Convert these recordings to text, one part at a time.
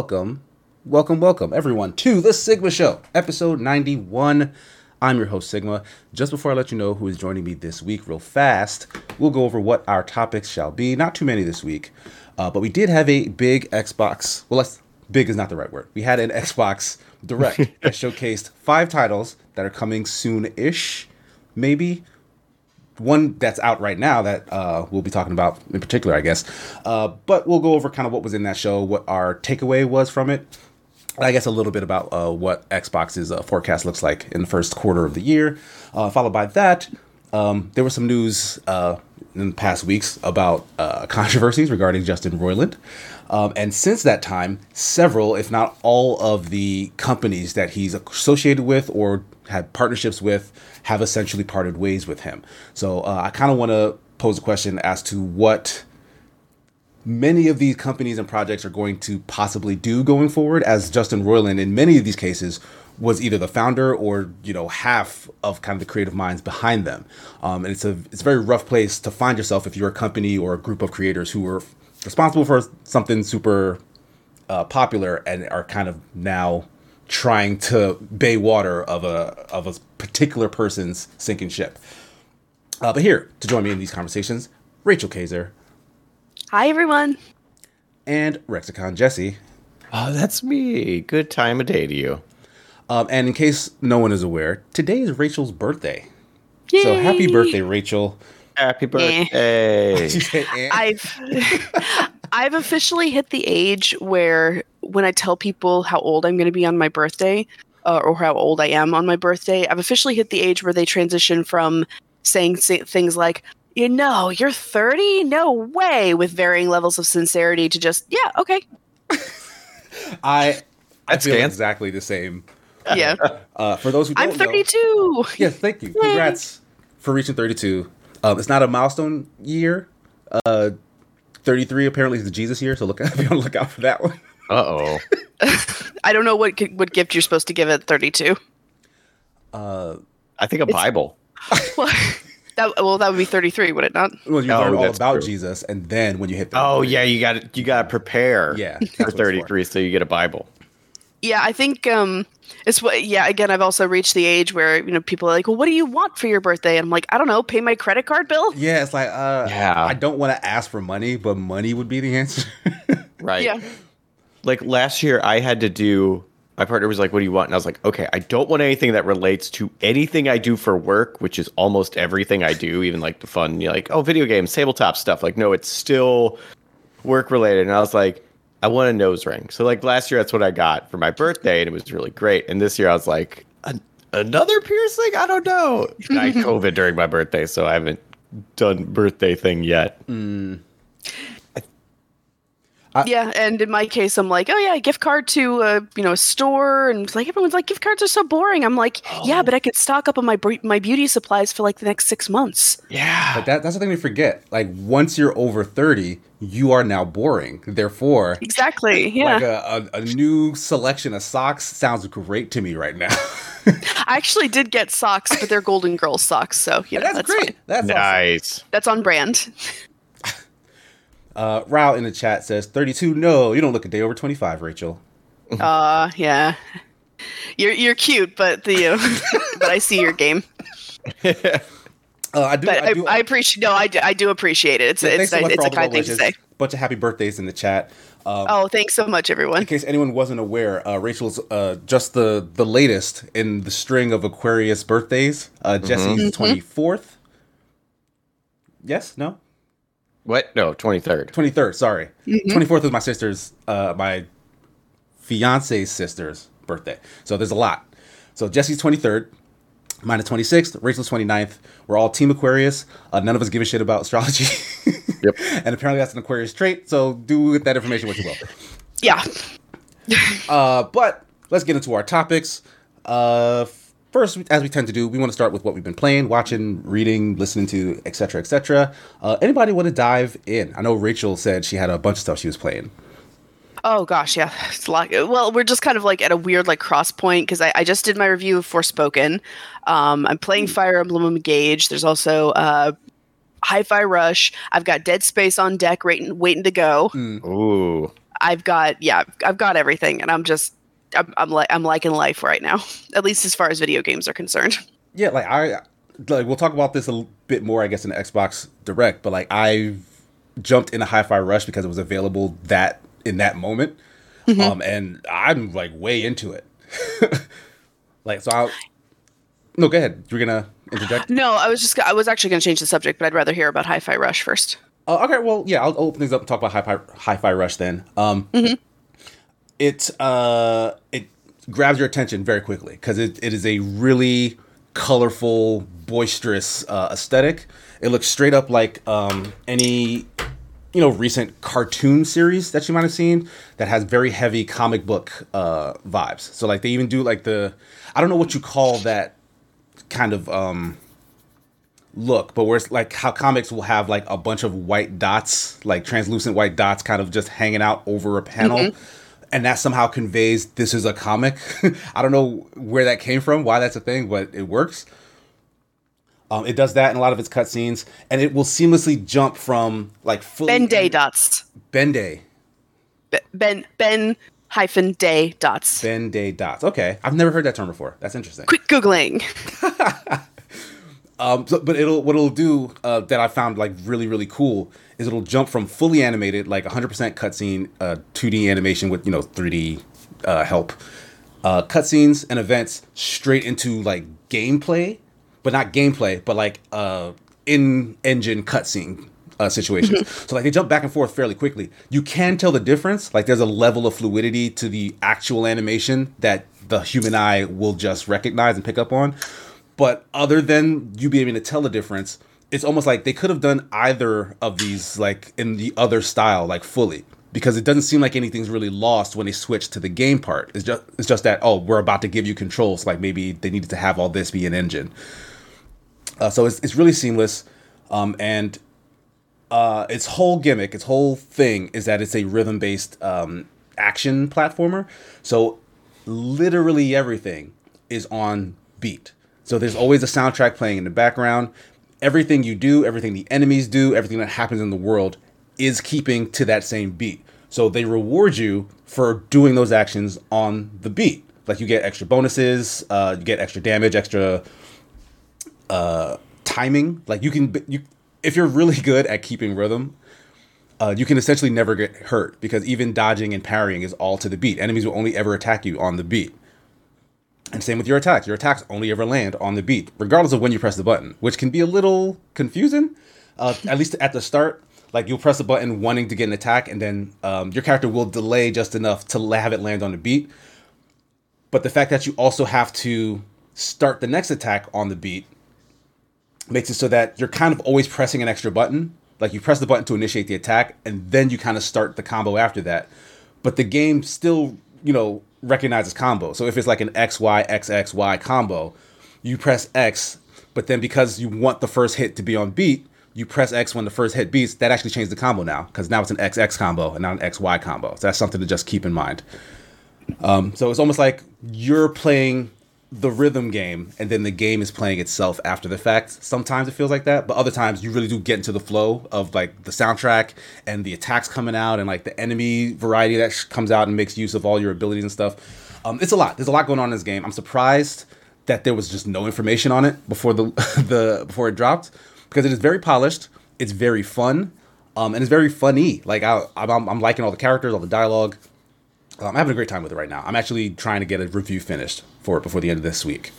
welcome, welcome, welcome, everyone, to the Sigma Show, episode 91. I'm your host, Sigma. Just before I let you know who is joining me this week, real fast, we'll go over what our topics shall be. Not too many this week, uh, but we did have a big Xbox. Well, let's, big is not the right word. We had an Xbox Direct that showcased five titles that are coming soon ish, maybe one that's out right now that uh, we'll be talking about in particular, I guess. Uh, but we'll go over kind of what was in that show, what our takeaway was from it. I guess a little bit about uh, what Xbox's uh, forecast looks like in the first quarter of the year. Uh, followed by that, um, there was some news uh, in the past weeks about controversies regarding Justin Roiland. Um, and since that time, several, if not all, of the companies that he's associated with or had partnerships with have essentially parted ways with him. So uh, I kind of want to pose a question as to what many of these companies and projects are going to possibly do going forward, as Justin Roiland, in many of these cases, was either the founder or you know half of kind of the creative minds behind them. Um, and it's a it's a very rough place to find yourself if you're a company or a group of creators who are responsible for something super uh, popular and are kind of now trying to bay water of a of a particular person's sinking ship. Uh, but here to join me in these conversations, Rachel Kaser. Hi everyone. And Rexicon Jesse. Oh, that's me. Good time of day to you. Um, and in case no one is aware, today is Rachel's birthday. Yay. So happy birthday, Rachel. Happy birthday. I've I've officially hit the age where when I tell people how old I'm going to be on my birthday, uh, or how old I am on my birthday, I've officially hit the age where they transition from saying things like, you know, you're 30? No way, with varying levels of sincerity to just, yeah, okay. I I feel exactly the same. Yeah. Uh, for those who I'm 32. Know, yes, thank you. Congrats for reaching 32. Um, it's not a milestone year. Uh, 33 apparently is the Jesus year, so look be on the lookout for that one. Uh oh. I don't know what what gift you're supposed to give at 32. Uh, I think a it's, Bible. well, that, well, that would be 33, would it not? Well, you oh, learn all about true. Jesus, and then when you hit. 33. Oh yeah, you got you got to prepare. Yeah, for 33, so you get a Bible. Yeah, I think um, it's what. Yeah, again, I've also reached the age where you know people are like, "Well, what do you want for your birthday?" And I'm like, "I don't know, pay my credit card bill." Yeah, it's like, uh, yeah, I don't want to ask for money, but money would be the answer. right. Yeah. Like last year, I had to do. My partner was like, "What do you want?" And I was like, "Okay, I don't want anything that relates to anything I do for work, which is almost everything I do, even like the fun, you like oh, video games, tabletop stuff. Like, no, it's still work related." And I was like I want a nose ring. So like last year, that's what I got for my birthday, and it was really great. And this year, I was like, another piercing? I don't know. I had COVID during my birthday, so I haven't done birthday thing yet. Mm. I, yeah, and in my case, I'm like, oh yeah, gift card to a you know a store, and it's like everyone's like, gift cards are so boring. I'm like, oh. yeah, but I could stock up on my my beauty supplies for like the next six months. Yeah, but that, that's the thing we forget. Like once you're over thirty, you are now boring. Therefore, exactly, yeah, like a, a, a new selection of socks sounds great to me right now. I actually did get socks, but they're Golden Girls socks, so yeah, that's, that's, great. Fine. That's nice. Awesome. That's on brand. Uh, Rao in the chat says 32. No, you don't look a day over 25, Rachel. Uh, yeah. You're you're cute, but the uh, but I see your game. uh, I do. But I, do, I, I appreciate. No, I do, I do appreciate it. It's yeah, it's, so it's a kind thing to say. Bunch of happy birthdays in the chat. Um, oh, thanks so much, everyone. In case anyone wasn't aware, uh, Rachel's uh, just the the latest in the string of Aquarius birthdays. Uh, Jesse's 24th. Mm-hmm. Yes? No? What? No, 23rd. 23rd, sorry. Mm-hmm. 24th was my sister's, uh, my fiance's sister's birthday. So there's a lot. So Jesse's 23rd, mine is 26th, Rachel's 29th. We're all Team Aquarius. Uh, none of us give a shit about astrology. yep. And apparently that's an Aquarius trait. So do with that information what you will. Yeah. uh, but let's get into our topics. Uh, first, as we tend to do, we want to start with what we've been playing, watching, reading, listening to, etc., etc. Uh, anybody want to dive in? I know Rachel said she had a bunch of stuff she was playing. Oh gosh, yeah, it's a lot. Well, we're just kind of like at a weird like cross point because I, I, just did my review of Forspoken. Um, I'm playing mm. Fire Emblem Engage. There's also uh, Hi-Fi Rush. I've got Dead Space on deck, waiting, waiting to go. Mm. Ooh. I've got yeah, I've got everything, and I'm just I'm, I'm like I'm liking life right now, at least as far as video games are concerned. Yeah, like I like we'll talk about this a bit more, I guess, in the Xbox Direct. But like I jumped into Hi-Fi Rush because it was available that in that moment, mm-hmm. um, and I'm like way into it. like so, I no, go ahead. You're gonna interject. No, I was just I was actually gonna change the subject, but I'd rather hear about Hi-Fi Rush first. Uh, okay, well, yeah, I'll open things up and talk about Hi-Fi Hi-Fi Rush then. Um, mm-hmm. It uh, it grabs your attention very quickly because it, it is a really colorful, boisterous uh, aesthetic. It looks straight up like um, any you know recent cartoon series that you might have seen that has very heavy comic book uh, vibes. So like they even do like the I don't know what you call that kind of um, look, but where it's like how comics will have like a bunch of white dots, like translucent white dots, kind of just hanging out over a panel. Mm-hmm and that somehow conveys this is a comic. I don't know where that came from, why that's a thing, but it works. Um, it does that in a lot of its cutscenes, and it will seamlessly jump from like fully Ben Day dots. Ben Day. Ben Ben hyphen day dots. Ben Day dots. Okay, I've never heard that term before. That's interesting. Quick googling. um, so, but it'll what it'll do uh, that I found like really really cool is it'll jump from fully animated, like 100% cutscene, uh, 2D animation with you know 3D uh, help, uh, cutscenes and events straight into like gameplay, but not gameplay, but like uh, in-engine cutscene uh, situations. Mm-hmm. So like they jump back and forth fairly quickly. You can tell the difference. Like there's a level of fluidity to the actual animation that the human eye will just recognize and pick up on. But other than you being able to tell the difference, it's almost like they could have done either of these like in the other style like fully because it doesn't seem like anything's really lost when they switch to the game part. It's just it's just that oh we're about to give you controls like maybe they needed to have all this be an engine. Uh, so it's it's really seamless, um, and uh, its whole gimmick, its whole thing is that it's a rhythm based um, action platformer. So literally everything is on beat. So there's always a soundtrack playing in the background everything you do, everything the enemies do, everything that happens in the world is keeping to that same beat. So they reward you for doing those actions on the beat. Like you get extra bonuses, uh, you get extra damage, extra uh, timing. Like you can, you if you're really good at keeping rhythm, uh, you can essentially never get hurt because even dodging and parrying is all to the beat. Enemies will only ever attack you on the beat. And same with your attacks. Your attacks only ever land on the beat, regardless of when you press the button, which can be a little confusing. Uh, at least at the start, like you'll press the button wanting to get an attack, and then um, your character will delay just enough to have it land on the beat. But the fact that you also have to start the next attack on the beat makes it so that you're kind of always pressing an extra button. Like you press the button to initiate the attack, and then you kind of start the combo after that. But the game still, you know, recognizes combo. So if it's like an X Y X X Y combo, you press X, but then because you want the first hit to be on beat, you press X when the first hit beats. That actually changed the combo now because now it's an XX combo and not an XY combo. So that's something to just keep in mind. Um, so it's almost like you're playing the rhythm game and then the game is playing itself after the fact. Sometimes it feels like that, but other times you really do get into the flow of like the soundtrack and the attacks coming out and like the enemy variety that sh- comes out and makes use of all your abilities and stuff. Um, it's a lot. There's a lot going on in this game. I'm surprised that there was just no information on it before the the before it dropped because it is very polished. It's very fun, um, and it's very funny. Like I, I'm, I'm liking all the characters, all the dialogue. I'm having a great time with it right now. I'm actually trying to get a review finished for it before the end of this week.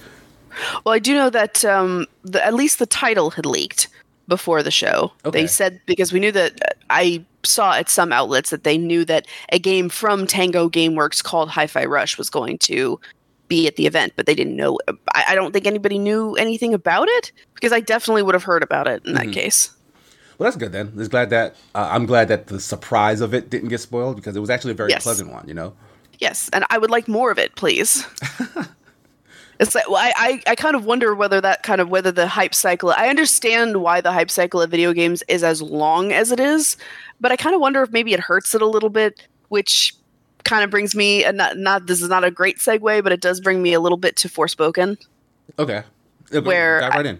Well, I do know that um, the, at least the title had leaked before the show. Okay. They said because we knew that uh, I saw at some outlets that they knew that a game from Tango GameWorks called Hi-Fi Rush was going to be at the event, but they didn't know. I, I don't think anybody knew anything about it because I definitely would have heard about it in mm-hmm. that case. Well, that's good then. It's glad that uh, I'm glad that the surprise of it didn't get spoiled because it was actually a very yes. pleasant one. You know. Yes, and I would like more of it, please. it's like well, I, I I kind of wonder whether that kind of whether the hype cycle. I understand why the hype cycle of video games is as long as it is, but I kind of wonder if maybe it hurts it a little bit, which kind of brings me and not not this is not a great segue, but it does bring me a little bit to Forspoken. Okay. Where dive right I, in.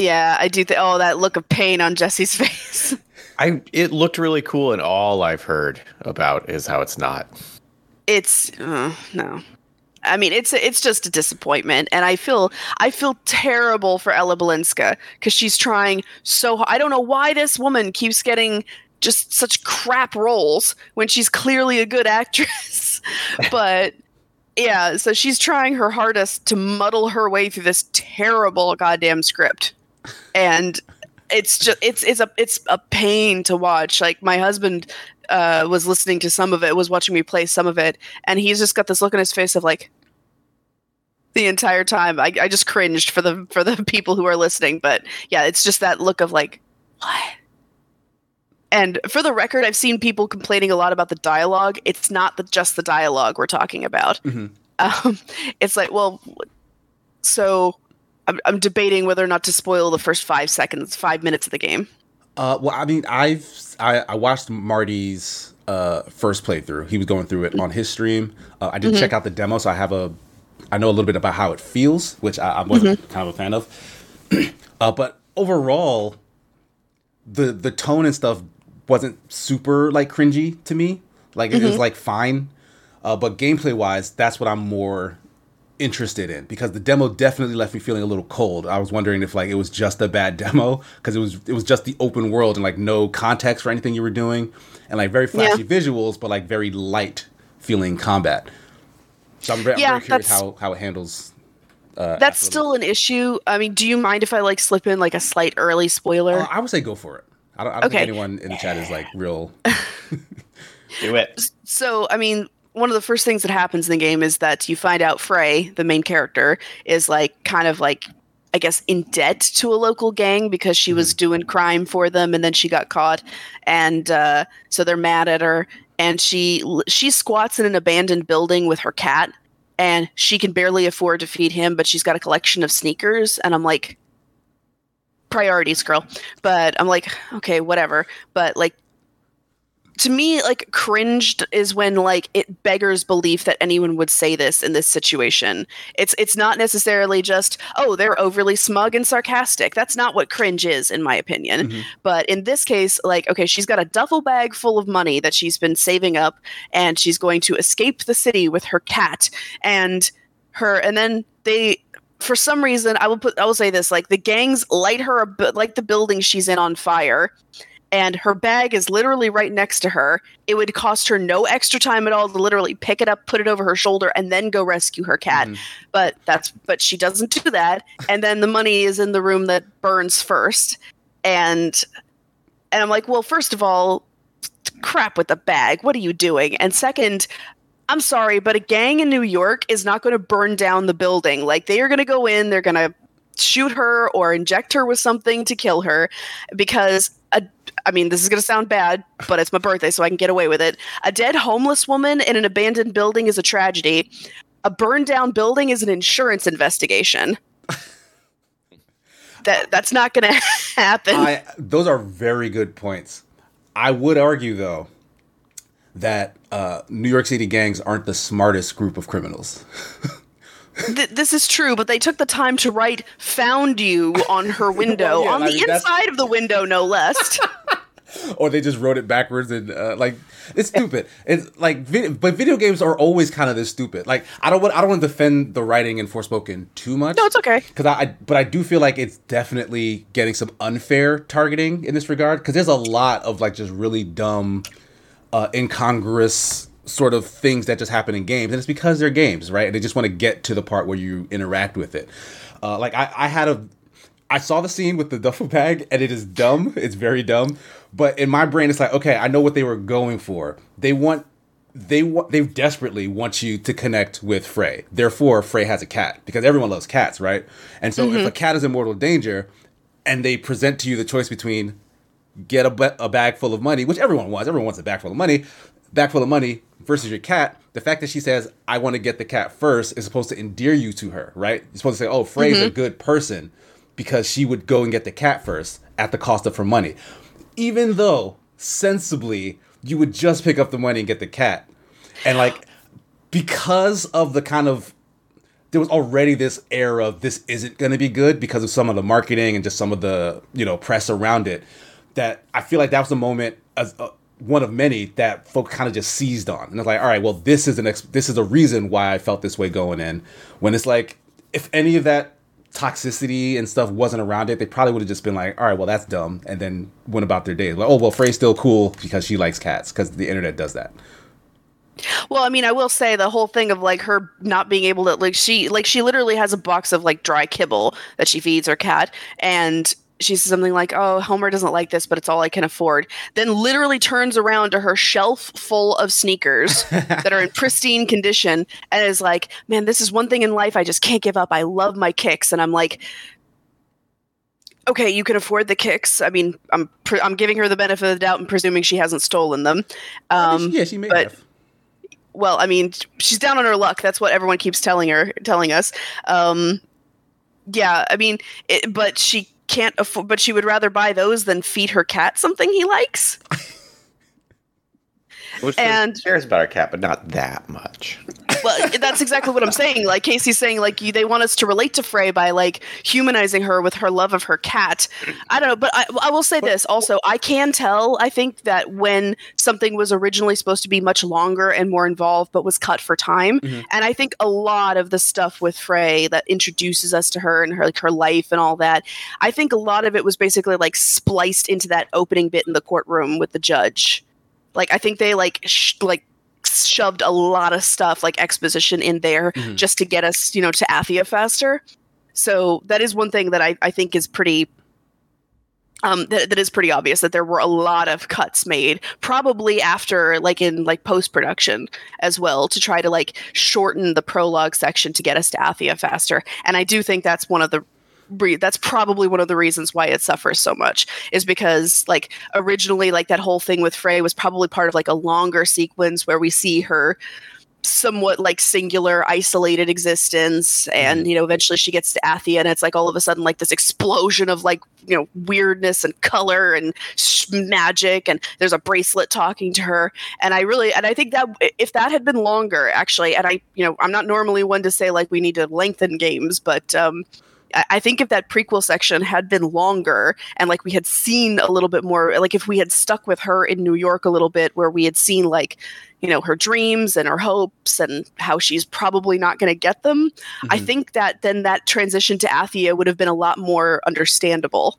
Yeah, I do think. Oh, that look of pain on Jesse's face. I it looked really cool, and all I've heard about is how it's not. It's uh, no. I mean, it's it's just a disappointment, and I feel I feel terrible for Ella Balinska because she's trying so. hard. I don't know why this woman keeps getting just such crap roles when she's clearly a good actress, but yeah, so she's trying her hardest to muddle her way through this terrible goddamn script, and it's just it's it's a it's a pain to watch. Like my husband uh, was listening to some of it, was watching me play some of it, and he's just got this look on his face of like the entire time. I, I just cringed for the for the people who are listening, but yeah, it's just that look of like what. And for the record, I've seen people complaining a lot about the dialogue. It's not the, just the dialogue we're talking about. Mm-hmm. Um, it's like, well, so I'm, I'm debating whether or not to spoil the first five seconds, five minutes of the game. Uh, well, I mean, I've I, I watched Marty's uh, first playthrough. He was going through it on his stream. Uh, I did Mm-hmm. check out the demo, so I have a I know a little bit about how it feels, which I, I wasn't Mm-hmm. kind of a fan of. uh, but overall, the the tone and stuff wasn't super like cringy to me. Like it was like fine, uh, but gameplay wise, that's what I'm more interested in because the demo definitely left me feeling a little cold. I was wondering if like it was just a bad demo because it was it was just the open world and like no context for anything you were doing and like very flashy visuals but like very light feeling combat. So I'm, ve- I'm Yeah, very curious how how it handles. Uh, That's after the- still an issue. I mean, do you mind if I like slip in like a slight early spoiler? Uh, I would say go for it. I don't, I don't Okay. think anyone in the chat is like real. Do it. so i mean one of the first things that happens in the game is that you find out frey the main character is like kind of like i guess in debt to a local gang because she was doing crime for them and then she got caught. And uh, so they're mad at her. And she she squats in an abandoned building with her cat and she can barely afford to feed him but she's got a collection of sneakers. And i'm like priorities girl. But i'm like okay whatever. But like to me like cringed is when like it beggars belief that anyone would say this in this situation. It's it's not necessarily just oh they're overly smug and sarcastic. That's not what cringe is in my opinion. Mhm. but in this case like okay she's got a duffel bag full of money that she's been saving up and she's going to escape the city with her cat and her and then they for some reason i will put i will say this like the gangs light her like the building she's in on fire and her bag is literally right next to her. It would cost her no extra time at all to literally pick it up, put it over her shoulder, and then go rescue her cat. Mhm. But that's but she doesn't do that. And then the money is in the room that burns first. And and I'm like, well, first of all, crap with the bag. What are you doing? And second, I'm sorry, but a gang in New York is not going to burn down the building. Like they are going to go in, they're going to shoot her or inject her with something to kill her because a I mean, this is going to sound bad, but it's my birthday, so I can get away with it. A dead homeless woman in an abandoned building is a tragedy. A burned down building is an insurance investigation. that that's not going to happen. I those are very good points. I would argue though that uh, New York City gangs aren't the smartest group of criminals. Th- this is true, but they took the time to write "found you" on her window, Well, yeah, on I the mean, that's- inside of the window, no less. or they just wrote it backwards and uh, like it's stupid. It's like, but video games are always kind of this stupid. Like I don't want I don't want to defend the writing in Forspoken too much. no, it's okay. Because I, I, but I do feel like it's definitely getting some unfair targeting in this regard. Because there's a lot of like just really dumb, uh, incongruous sort of things that just happen in games, and it's because they're games, right? And they just want to get to the part where you interact with it. Uh, like I, I had a, I saw the scene with the duffel bag, and it is dumb. It's very dumb. But in my brain, it's like, okay, I know what they were going for. They want they want they desperately want you to connect with Frey. Therefore, Frey has a cat because everyone loves cats, right? And so, if a cat is in mortal danger, and they present to you the choice between get a, a bag full of money, which everyone wants, everyone wants a bag full of money, bag full of money versus your cat. The fact that she says, "I want to get the cat first is supposed to endear you to her, right? You're supposed to say, "Oh, Frey's a good person," because she would go and get the cat first at the cost of her money, even though sensibly you would just pick up the money and get the cat, and like because of the kind of there was already this air of this isn't going to be good because of some of the marketing and just some of the you know press around it that I feel like that was a moment as uh, one of many that folk kind of just seized on, and it's like, all right, well, this is an ex- this is a reason why I felt this way going in. When it's like, if any of that toxicity and stuff wasn't around it, they probably would have just been like, all right, well, that's dumb, and then went about their day. Like, oh, well, Frey's still cool because she likes cats because the internet does that. Well, I mean, I will say the whole thing of like her not being able to like she like she literally has a box of like dry kibble that she feeds her cat and she says something like, "Oh, Homer doesn't like this, but it's all I can afford." Then literally turns around to her shelf full of sneakers that are in pristine condition and is like, "Man, this is one thing in life I just can't give up. I love my kicks." And I'm like, "Okay, you can afford the kicks. I mean, I'm pre- I'm giving her the benefit of the doubt and presuming she hasn't stolen them." Um, yeah, she may but- have. well, I mean, she's down on her luck. That's what everyone keeps telling her, telling us. Um, yeah, I mean, it, but she can't afford. But she would rather buy those than feed her cat something he likes. Which And- and cares about her cat, but not that much. Well, that's exactly what I'm saying. Like Casey's saying, like you, they want us to relate to Frey by like humanizing her with her love of her cat. I don't know, but I, I will say this also. I can tell. I think that when something was originally supposed to be much longer and more involved, but was cut for time, Mhm. and I think a lot of the stuff with Frey that introduces us to her and her like her life and all that, I think a lot of it was basically like spliced into that opening bit in the courtroom with the judge. Like I think they like sh- like shoved a lot of stuff like exposition in there Mhm. just to get us, you know, to Athia faster. So that is one thing that I, I think is pretty um that, that is pretty obvious that there were a lot of cuts made probably after like in like post production as well to try to like shorten the prologue section to get us to Athia faster and I do think that's one of the re- that's probably one of the reasons why it suffers so much is because like originally like that whole thing with Frey was probably part of like a longer sequence where we see her somewhat like singular isolated existence and you know eventually she gets to Athia and it's like all of a sudden like this explosion of like you know weirdness and color and sh- magic and there's a bracelet talking to her. And I really and I think that if that had been longer actually and I you know I'm not normally one to say like we need to lengthen games but um I I think if that prequel section had been longer and like we had seen a little bit more, like if we had stuck with her in New York a little bit, where we had seen like, you know, her dreams and her hopes and how she's probably not going to get them, I Mhm. think that then that transition to Athia would have been a lot more understandable.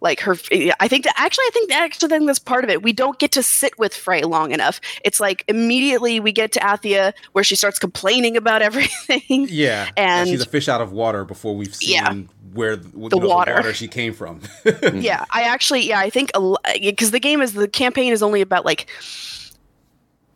Like her, I think that actually, I think that actually, think that's part of it. We don't get to sit with Frey long enough. It's like immediately we get to Athia where she starts complaining about everything. Yeah, And- she's a fish out of water before we've seen Yeah. where the, The know, water. the water she came from. yeah i actually yeah i think because uh, the game is the campaign is only about like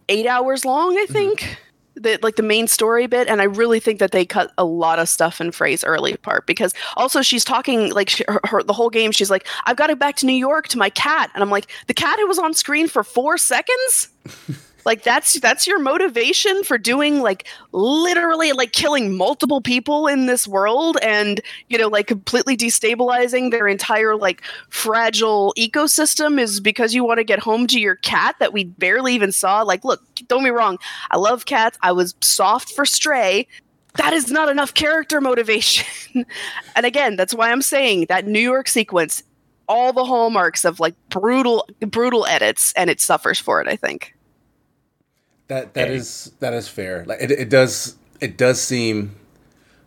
eight hours long i mm-hmm. think the like the main story bit and i really think that they cut a lot of stuff in frey's early part because also she's talking like she, her, her the whole game she's like i've got to go back to new york to my cat and i'm like the cat who was on screen for four seconds like that's that's your motivation for doing like literally like killing multiple people in this world and you know like completely destabilizing their entire like fragile ecosystem is because you want to get home to your cat that we barely even saw. Like look don't be wrong. I love cats. I was soft for stray. That is not enough character motivation. And again that's why i'm saying that new york sequence all the hallmarks of like brutal brutal edits and it suffers for it i think That that Hey. is that is fair. Like it, it does it does seem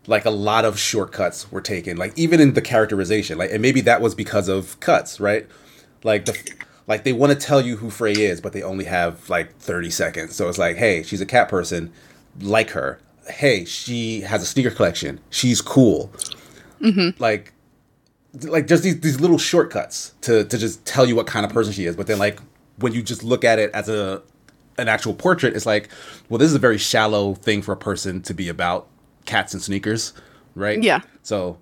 like a lot of shortcuts were taken. Like even in the characterization. Like and maybe that was because of cuts, right? Like the like they want to tell you who Frey is, but they only have like 30 seconds. So it's like, hey, she's a cat person, like her. Hey, she has a sneaker collection. She's cool. Mm-hmm. Like like just these, these little shortcuts to, to just tell you what kind of person she is. But then like when you just look at it as a an actual portrait, it's like, well, this is a very shallow thing for a person to be about cats and sneakers, right? Yeah. So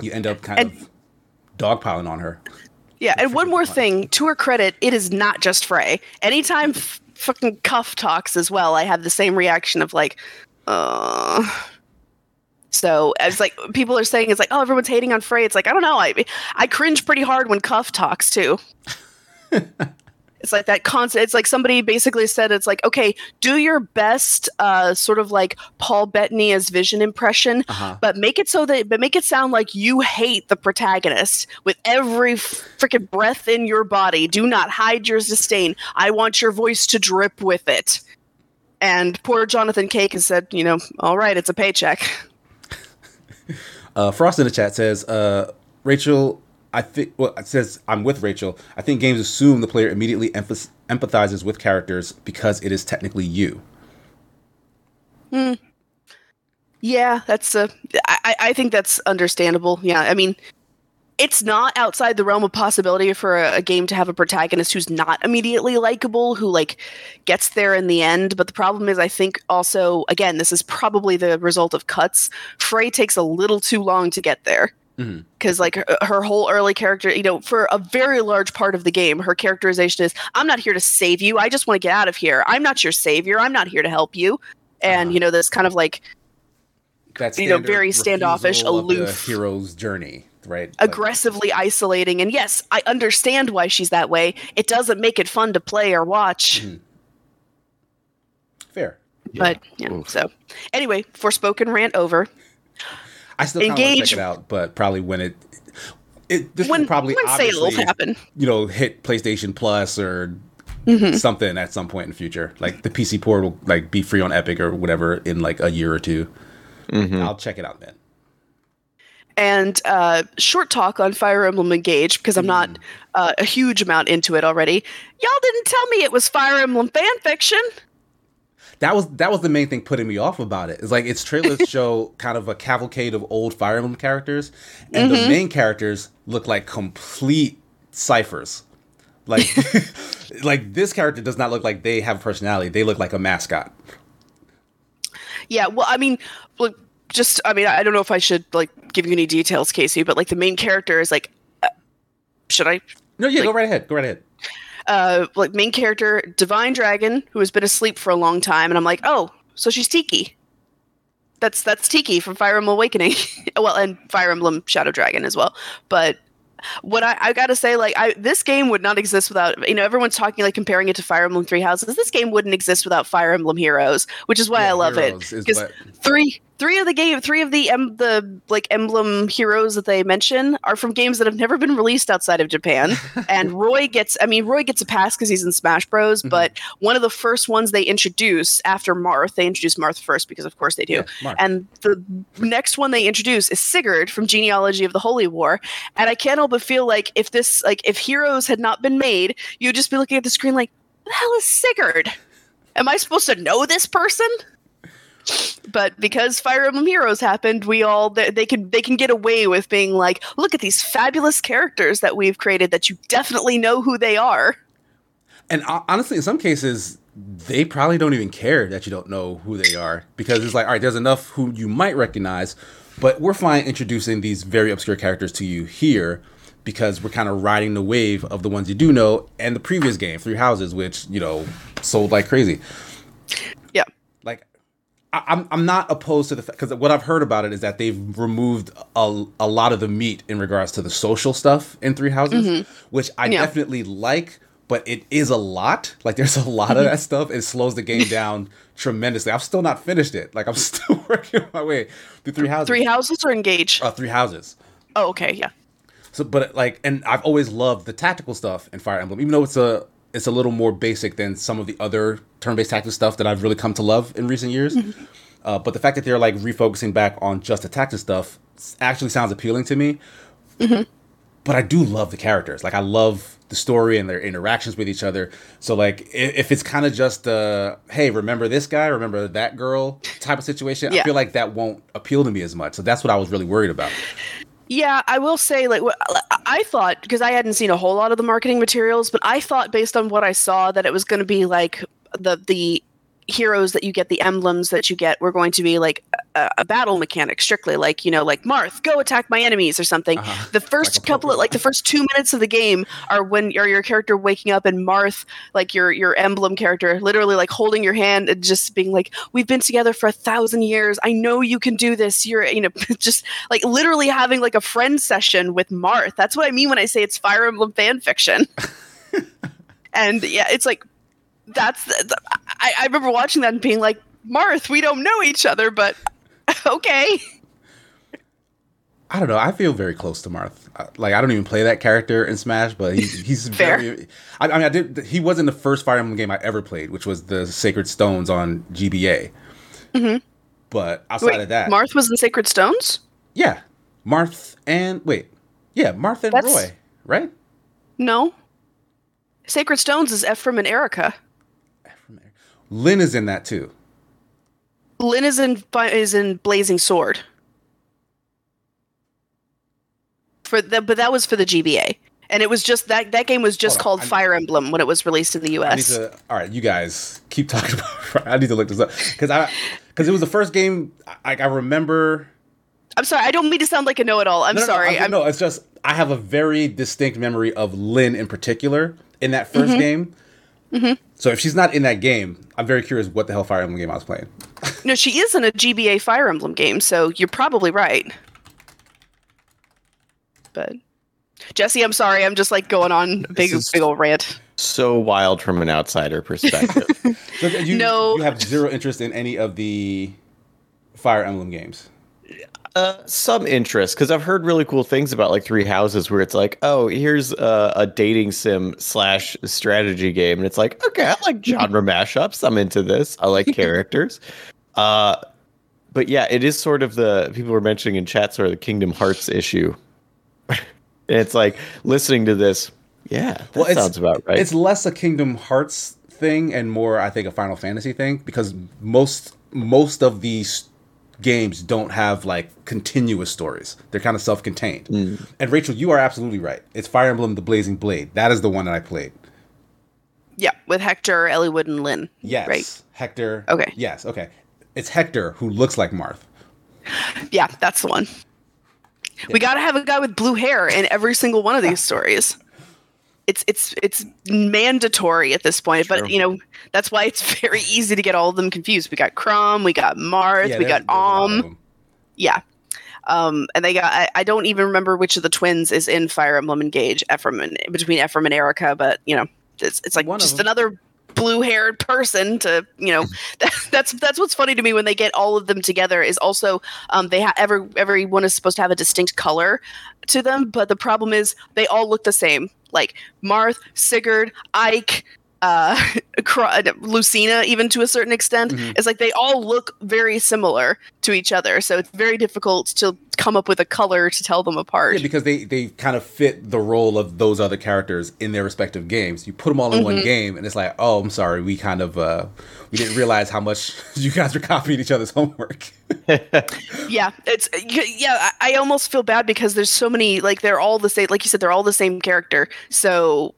you end up kind And- of dogpiling on her. Yeah, and one more thing, to her credit, it is not just Frey. Anytime f- fucking Cuff talks as well, I have the same reaction of like, uh. So it's like people are saying it's like, oh, everyone's hating on Frey. It's like I don't know. I I cringe pretty hard when Cuff talks too. It's like that concept. It's like somebody basically said, it's like, okay, do your best, uh, sort of like Paul Bettany as Vision impression, Uh-huh. but make it so that, but make it sound like you hate the protagonist with every freaking breath in your body. Do not hide your disdain. I want your voice to drip with it. And poor Jonathan Cake has said, you know, all right, it's a paycheck. Uh, Frost in the chat says, uh, Rachel, I think, well, it says, I'm with Rachel. I think games assume the player immediately emph- empathizes with characters because it is technically you. Hmm. Yeah, that's a. I, I- think that's understandable. Yeah, I mean, it's not outside the realm of possibility for a, a game to have a protagonist who's not immediately likable, who like gets there in the end. But the problem is, I think also, again, this is probably the result of cuts. Frey takes a little too long to get there Mhm. because like her, her whole early character you know for a very large part of the game her characterization is i'm not here to save you i just want to get out of here i'm not your savior i'm not here to help you and Uh-huh. you know this kind of like That's You know, very standoffish, aloof. hero's journey, right? Like, aggressively isolating and yes i understand why she's that way it doesn't make it fun to play or watch Mhm. fair. but yeah Oof. so anyway forspoken rant over I still kind of want to Engage- check it out, but probably when it, it this when will probably when sales happen you know, hit PlayStation Plus or Mm-hmm. something at some point in the future. Like the PC port will like be free on Epic or whatever in like a year or 2 Mhm. I'll check it out then. and uh, short talk on Fire Emblem Engage because I'm not uh, a huge amount into it already. Y'all didn't tell me it was Fire Emblem fan fiction. That was that was the main thing putting me off about it. It's like its trailers show kind of a cavalcade of old Fire Emblem characters, and Mm-hmm. the main characters look like complete ciphers. Like, like this character does not look like they have a personality. They look like a mascot. Yeah, well, I mean, look, just I mean, I don't know if I should like give you any details, Casey, but like the main character is like, uh, should I? No, yeah, go right ahead. Go right ahead. Uh, like main character, Divine Dragon, who has been asleep for a long time, and I'm like, oh, so she's Tiki. That's that's Tiki from Fire Emblem Awakening, well, and Fire Emblem Shadow Dragon as well. But what I, I gotta say, like, I this game would not exist without you know everyone's talking like comparing it to Fire Emblem Three Houses. This game wouldn't exist without Fire Emblem Heroes, which is why Yeah, I love Heroes it. is 'Cause what- three three of the game three of the em, the like emblem heroes that they mention are from games that have never been released outside of Japan. and Roy gets I mean Roy gets a pass because he's in Smash Bros. Mhm. But one of the first ones they introduce after Marth, they introduce Marth first because of course they do. Yeah, And the next one they introduce is Sigurd from Genealogy of the Holy War. And I can't help but feel like if this, like, if Heroes had not been made, you'd just be looking at the screen like, "What the hell is Sigurd? Am I supposed to know this person? But because Fire Emblem Heroes happened, we all they, they can they can get away with being like, look at these fabulous characters that we've created that you definitely know who they are. And ho- honestly, in some cases, they probably don't even care that you don't know who they are because it's like, all right, there's enough who you might recognize, but we're fine introducing these very obscure characters to you here because we're kind of riding the wave of the ones you do know and the previous game, Three Houses, which you know sold like crazy. I, I'm I'm not opposed to the fact because what I've heard about it is that they've removed a, a lot of the meat in regards to the social stuff in Three Houses, which I Yeah. definitely like. But it is a lot. Like there's a lot of that stuff. It slows the game down tremendously. I've still not finished it. Like I'm still working my way through Three Houses. Three houses or engage? uh, Three Houses. oh, okay, yeah. So, but like, and I've always loved the tactical stuff in Fire Emblem, even though it's a it's a little more basic than some of the other turn-based tactical stuff that I've really come to love in recent years. Uh, but the fact that they're like refocusing back on just the tactical stuff actually sounds appealing to me. But I do love the characters. Like I love the story and their interactions with each other. So like, if, if it's kind of just uh, hey, remember this guy, remember that girl type of situation, I feel like that won't appeal to me as much. So that's what I was really worried about. Yeah, I will say, like, I thought because I hadn't seen a whole lot of the marketing materials, but I thought based on what I saw that it was going to be like the the heroes that you get, the emblems that you get, were going to be like a, a battle mechanic strictly, like you know, like Marth, go attack my enemies or something. Uh-huh. The first Like couple of like the first two minutes of the game are when you're your character waking up and Marth, like your your emblem character, literally like holding your hand and just being like, "We've been together for a thousand years. I know you can do this. You're you know just like literally having like a friend session with Marth. That's what I mean when I say it's Fire Emblem fan fiction. And yeah, it's like that's the, I, I remember watching that and being like, Marth, we don't know each other, but okay. I don't know. I feel very close to Marth. Uh, Like I don't even play that character in Smash, but he, he's Fair. very. I, I mean, I did. He wasn't the first Fire Emblem game I ever played, which was the Sacred Stones on GBA. Mhm. But outside Wait, of that, Marth was in Sacred Stones? yeah, Marth and wait, yeah, Marth and That's- Roy, right? No. Sacred Stones is Ephraim and Eirika. Lyn is in that too. Lyn is in is in Blazing Sword. For the, but that was for the GBA, and it was just that that game was just called I Fire Emblem when it was released in the I need US. to. All right, you guys keep talking about. I need to look this up because I because it was the first game. Like I remember. I'm sorry, I don't mean to sound like a know-it-all. I'm No, no, no, sorry. I'm- I'm, no, it's just I have a very distinct memory of Lyn in particular in that 1st mm-hmm. game. Mm-hmm. So if she's not in that game, I'm very curious what the hell Fire Emblem game I was playing. no, she is in a GBA Fire Emblem game, so you're probably right. But Jesse, I'm sorry. I'm just like going on a big, big old rant. So wild from an outsider perspective. So you, No. you have zero interest in any of the Fire Emblem games. Uh, some interest because I've heard really cool things about like Three Houses, where it's like, oh, here's a, a dating sim slash strategy game, and it's like, okay, I like genre mashups. I'm into this. I like characters. Uh, but yeah, it is sort of the people were mentioning in chat, sort of the Kingdom Hearts issue. and it's like listening to this. Yeah, that Well, sounds about right. It's less a Kingdom Hearts thing and more, I think, a Final Fantasy thing because most most of these games don't have like continuous stories. They're kind of self-contained. Mm. And Rachel, you are absolutely right. It's Fire Emblem: The Blazing Blade. That is the one that I played. Yeah, with Hector, Eliwood, and Lyn. Yes. Right. Hector. Okay. Yes. Okay. It's Hector who looks like Marth. Yeah, that's the one. We got to have a guy with blue hair in every single one of these stories. It's it's it's mandatory at this point, True. but you know that's why it's very easy to get all of them confused. We got Chrom, we got Marth, Yeah, we got there's a lot of Om. Yeah. Um, and they got, I, I don't even remember which of the twins is in Fire Emblem Engage, Ephraim and, between Ephraim and Eirika, but, you know, it's, it's like One just another blue haired person to, you know, that, that's, that's what's funny to me when they get all of them together is also, um, they have, every, everyone is supposed to have a distinct color to them, but the problem is they all look the same. Like Marth, Sigurd, Ike, uh, Cro- Lucina, even to a certain extent. Mhm. It's like they all look very similar to each other, so it's very difficult to come up with a color to tell them apart. Yeah, because they they kind of fit the role of those other characters in their respective games. You put them all in Mm-hmm. one game, and it's like, oh, I'm sorry, we kind of uh, we didn't realize how much you guys were copying each other's homework. yeah, it's yeah. I I almost feel bad because there's so many like they're all the same. Like you said, they're all the same character. So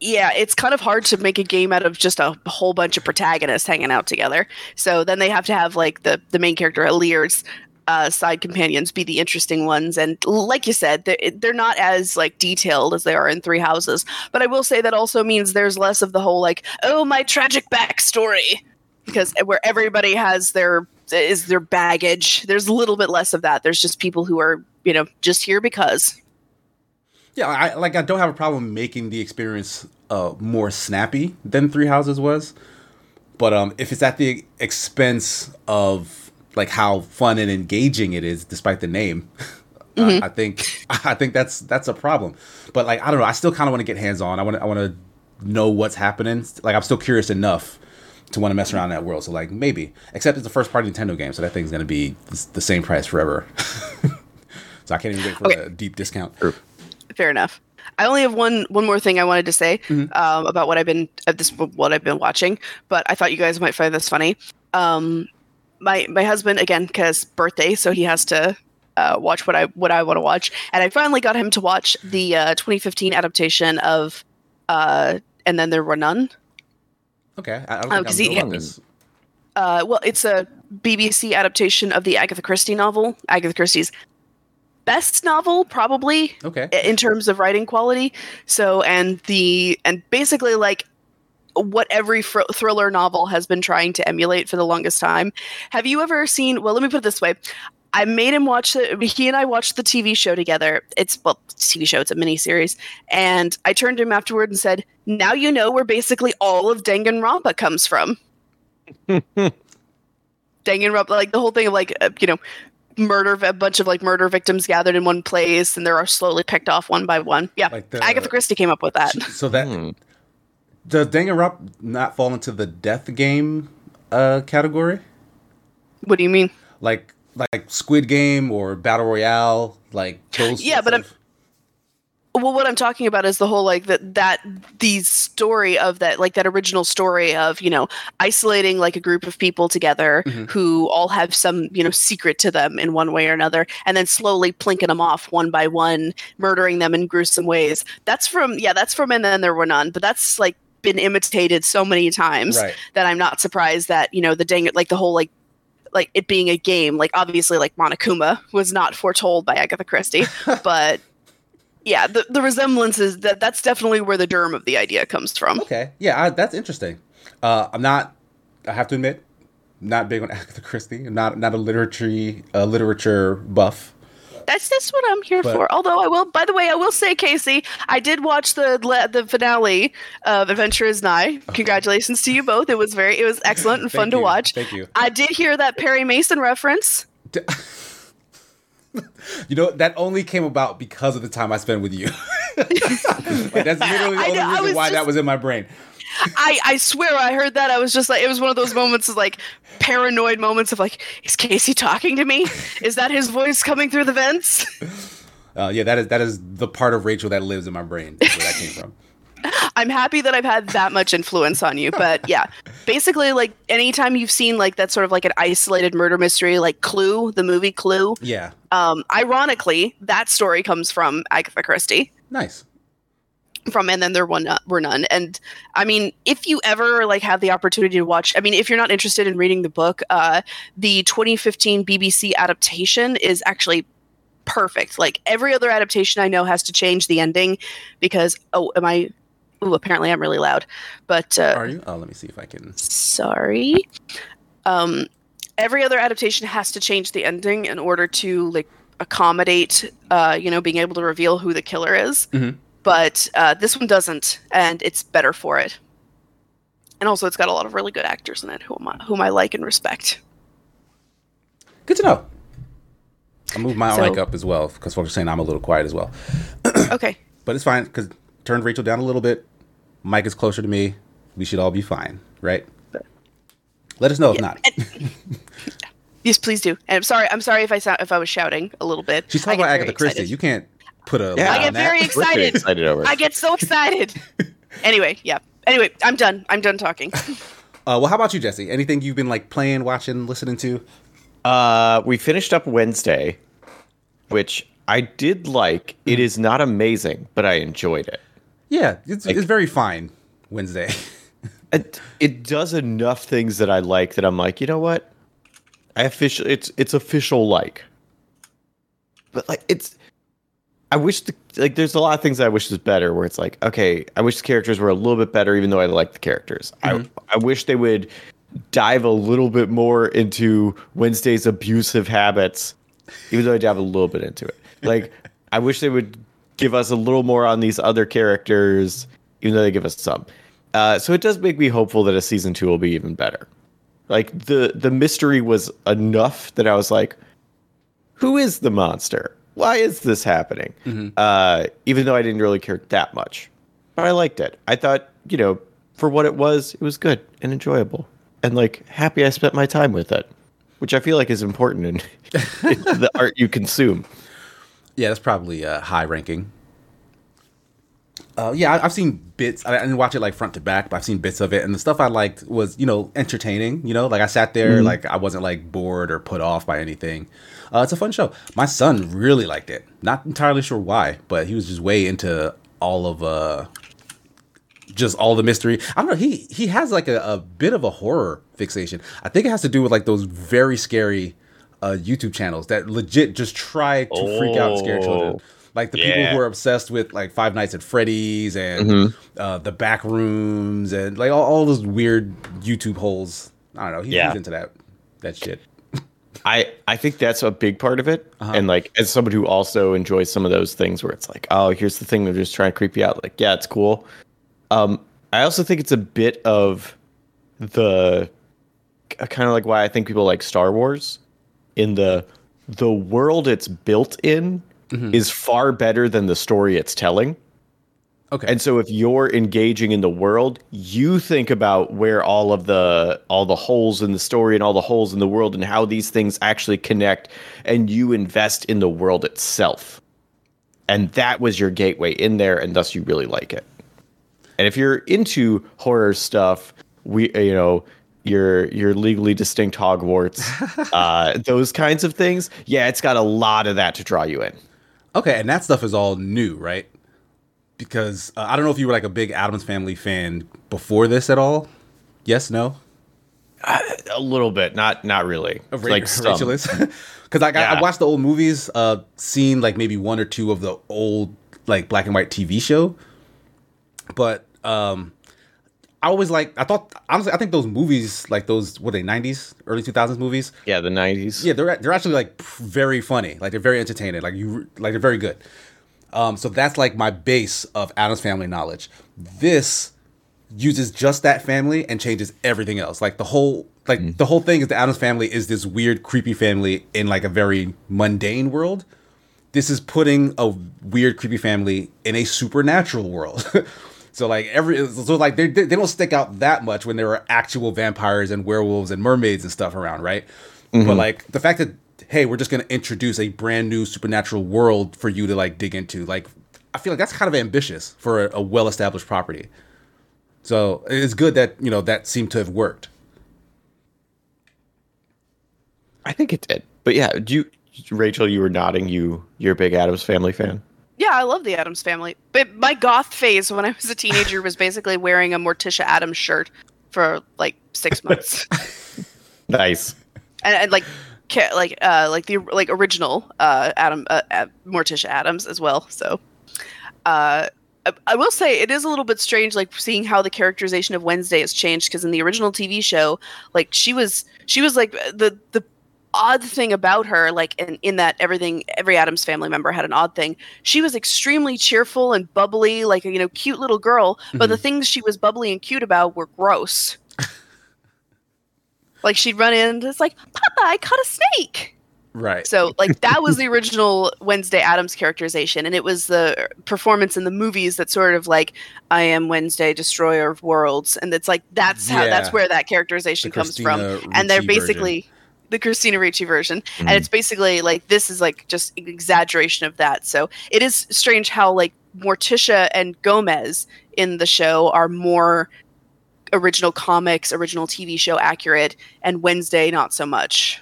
yeah, it's kind of hard to make a game out of just a whole bunch of protagonists hanging out together. So then they have to have like the the main character Alear's uh, side companions be the interesting ones. And like you said, they're, they're not as like detailed as they are in Three Houses. But I will say that also means there's less of the whole like, oh, my tragic backstory, because where everybody has their is their baggage. There's a little bit less of that. There's just people who are you know just here because. Yeah, I like I don't have a problem making the experience uh, more snappy than Three Houses was, but um, if it's at the expense of like how fun and engaging it is, despite the name. uh, I think I think that's that's a problem. But like I don't know, I still kind of want to get hands on. I want to I want to know what's happening. Like I'm still curious enough to want to mess around in that world. So like maybe, except it's the first party Nintendo game, so that thing's gonna be the the same price forever. so I can't even wait for Okay. the deep discount. Fair enough. I only have one one more thing I wanted to say um, about what I've been uh, this what I've been watching, but I thought you guys might find this funny. Um, my my husband again because birthday, so he has to uh, watch what I what I want to watch, and I finally got him to watch the uh, 2015 adaptation of uh, and then there were none. Okay, I, don't Oh, think 'cause I he- know about this. Uh, well, it's a BBC adaptation of the Agatha Christie novel. Agatha Christie's best novel, probably Okay, in terms of writing quality. So, and the and basically like what every fr- thriller novel has been trying to emulate for the longest time. Have you ever seen? Well, let me put it this way. I made him watch it. He and I watched the TV show together. It's well, TV show. It's a mini series, and I turned to him afterward and said, "Now you know where basically all of Danganronpa comes from." Danganronpa, like the whole thing of like uh, you know, murder a bunch of like murder victims gathered in one place, and they're slowly picked off one by one. Yeah, Like the- Agatha Christie came up with that. So that Hmm. does Danganronpa not fall into the death game uh, category? What do you mean? Like like Squid Game or Battle Royale, like those. Yeah, sorts but I'm- of- well what i'm talking about is the whole like that that the story of that like that original story of you know isolating like a group of people together Mhm. who all have some you know secret to them in one way or another and then slowly plinking them off one by one murdering them in gruesome ways that's from yeah that's from and then there were none but that's like been imitated so many times right. that i'm not surprised that you know the dang it like the whole like like it being a game like obviously like monokuma was not foretold by agatha christie but yeah the, the resemblance is that that's definitely where the germ of the idea comes from Okay. Yeah, I, that's interesting. Uh, I'm not. I have to admit, not big on Agatha Christie. I'm not not a literature uh, literature buff. that's that's what i'm here But- for although i will by the way i will say casey i did watch the le- the finale of adventure is nigh congratulations to you both it was very it was excellent and fun to watch Thank you. i did hear that perry mason reference You know that only came about because of the time I spent with you. like, that's literally the I only know, reason why that was in my brain. I, I swear I heard that. I was just like, it was one of those moments of like paranoid moments of like, is Casey talking to me? Is that his voice coming through the vents? Uh, yeah, that is that is the part of Rachel that lives in my brain. That's where that came from. I'm happy that I've had that much influence on you. But yeah, basically, like anytime you've seen like that sort of like an isolated murder mystery, like Clue, the movie Clue, Yeah, um, ironically, that story comes from Agatha Christie. nice. from and then there were none, were none and i mean if you ever like have the opportunity to watch i mean if you're not interested in reading the book uh the 2015 bbc adaptation is actually perfect like every other adaptation i know has to change the ending because oh am i Ooh, apparently i'm really loud but uh Are you? Oh, let me see if I can. sorry um every other adaptation has to change the ending in order to like accommodate uh you know being able to reveal who the killer is Mhm. but uh this one doesn't and it's better for it and also it's got a lot of really good actors in it whom I, whom I like and respect Good to know. I moved my So- mic up as well because folks are saying I'm a little quiet as well, okay but it's fine because turned Rachel down a little bit. Mike is closer to me. We should all be fine, right? Let us know if not. yes please do and i'm sorry i'm sorry if i sound if i was shouting a little bit She's talking get about Agatha Christie. You can't put a. Yeah. I get on that. very We're pretty excited excited over. i get so excited anyway yeah anyway i'm done i'm done talking Uh, well, how about you, Jesse? Anything you've been like playing, watching, listening to? Uh, we finished up Wednesday, which I did like. It is not amazing, but I enjoyed it. Yeah, it's, it's very fine. Wednesday. It, it does enough things that I like that I'm like, you know what? I official it's it's official like. But like it's I wish the like there's a lot of things I wish was better where it's like, okay, I wish the characters were a little bit better even though I like the characters. I mm-hmm. I wish they would dive a little bit more into Wednesday's abusive habits, even though I dive a little bit into it. Like I wish they would give us a little more on these other characters, even though they give us some. Uh, so it does make me hopeful that a season two will be even better. Like the the mystery was enough that I was like, who is the monster? Why is this happening? Uh, even though I didn't really care that much, but I liked it. I thought, you know, for what it was, it was good and enjoyable, and like happy I spent my time with it, which I feel like is important in, in the art you consume. Yeah, that's probably uh, high ranking. Uh, yeah, I've seen bits. I, I didn't watch it like front to back, but I've seen bits of it, and the stuff I liked was, you know, entertaining. You know, like I sat there, like I wasn't like bored or put off by anything. Uh, it's a fun show. My son really liked it. Not entirely sure why, but he was just way into all of uh, just all the mystery. I don't know. He he has like a, a bit of a horror fixation. I think it has to do with like those very scary uh, YouTube channels that legit just try to freak out and scare children. Like the people who are obsessed with like Five Nights at Freddy's and Mhm. uh, the back rooms and like all, all those weird YouTube holes. I don't know. He's, Yeah. he's into that that shit. I I think that's a big part of it, and like as somebody who also enjoys some of those things where it's like, oh, here's the thing they're just trying to creep you out. Like, yeah, it's cool. Um, I also think it's a bit of the kind of like why I think people like Star Wars in the the world it's built in is far better than the story it's telling. Okay. And so if you're engaging in the world, you think about where all of the all the holes in the story and all the holes in the world and how these things actually connect and you invest in the world itself. And that was your gateway in there and thus you really like it. And if you're into horror stuff, we you know, your your legally distinct Hogwarts, uh, those kinds of things, yeah, it's got a lot of that to draw you in. Okay, and that stuff is all new, right? Because uh, I don't know if you were like a big Addams Family fan before this at all. Yes, no. A little bit, not not really. Ra- like some. Rachel is because like I, I watched the old movies, uh, seen like maybe one or two of the old like black and white TV show, but um, I always like I thought honestly I think those movies like those what they nineties early two thousands movies? Yeah, the nineties. yeah they're they're actually like very funny. Like they're very entertaining. Like you like they're very good. Um so that's like my base of addams family knowledge. This uses just that family and changes everything else. Like the whole like the whole thing is the addams family is this weird creepy family in like a very mundane world. This is putting a weird creepy family in a supernatural world so like every so like they, they don't stick out that much when there are actual vampires and werewolves and mermaids and stuff around right but mm-hmm. like the fact that hey we're just going to introduce a brand new supernatural world for you to like dig into like i feel like that's kind of ambitious for a, a well-established property so it's good that you know that seemed to have worked I think it did. But yeah, do you Rachel, you were nodding, you you're a big Addams family fan. Yeah, I love the Addams family. But my goth phase when I was a teenager was basically wearing a Morticia Addams shirt for like six months, Nice. and, and like, like, uh, like the like original uh, Adam uh, uh, Morticia Addams as well. So, uh, I- I will say it is a little bit strange, like seeing how the characterization of Wednesday has changed. Because in the original TV show, like she was, she was like the the odd thing about her, like in, in that everything, every Addams family member had an odd thing. She was extremely cheerful and bubbly, like a you know cute little girl. But the mhm. things she was bubbly and cute about were gross. like she'd run in, and it's like, Papa, I caught a snake. right So like that was the original Wednesday Addams characterization, and it was the performance in the movies that sort of like I am Wednesday, destroyer of worlds, and it's like that's how Yeah. that's where that characterization The comes from, Christina and they're basically version. The Christina Ricci version, and mm. it's basically like this is like just an exaggeration of that. So it is strange how like Morticia and Gomez in the show are more original comics, original TV show accurate, and Wednesday not so much.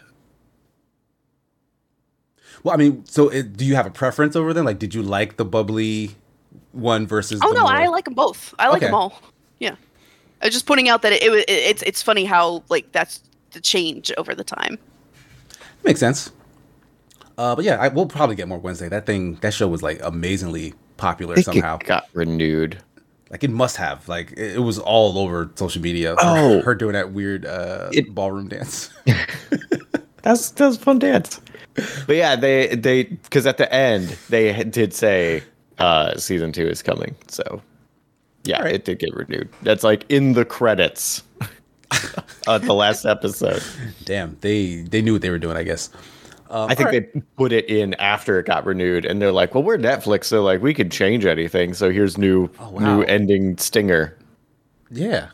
well i mean so it, do you have a preference over them like did you like the bubbly one versus Oh no, more- I like them both. I like Okay. them all. Yeah, I was just pointing out that it, it, it's it's funny how like that's the change over the time. Makes sense. Uh, but yeah, I, we'll probably get more Wednesday. That thing, that show was like amazingly popular I think somehow. it got renewed. like it must have. Like it, it was all over social media. Oh. her, doing that weird uh, It- ballroom dance. That's that's fun dance. But yeah, they they because at the end they did say uh season two is coming. So yeah, Alright. it did get renewed. That's like in the credits. uh, the last episode. Damn, they they knew what they were doing. I guess. Um, I think alright. they put it in after it got renewed, and they're like, "Well, we're Netflix, so like we could change anything. So here's new Oh, wow. new ending stinger." Yeah,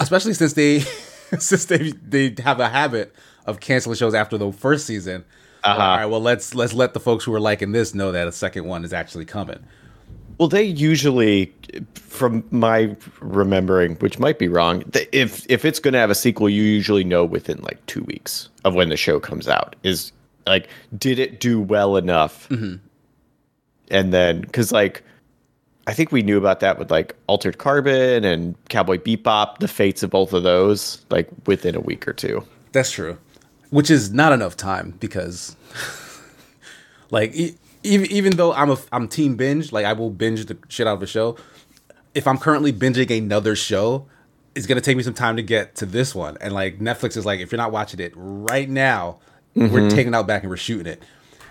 especially since they since they they have a habit of canceling shows after the first season. Uh-huh. All right, well let's let's let the folks who are liking this know that a second one is actually coming. Well, they usually, from my remembering, which might be wrong, if if it's going to have a sequel, you usually know within like two weeks of when the show comes out. Is like, did it do well enough? Mm-hmm. And then, because like, I think we knew about that with like Altered Carbon and Cowboy Bebop, the fates of both of those, like within a week or two. That's true, which is not enough time because, like, even even though I'm a I'm team binge, like I will binge the shit out of a show. If I'm currently binging another show, it's gonna take me some time to get to this one. And like Netflix is like, if you're not watching it right now, we're mm-hmm. taking it out back and we're shooting it,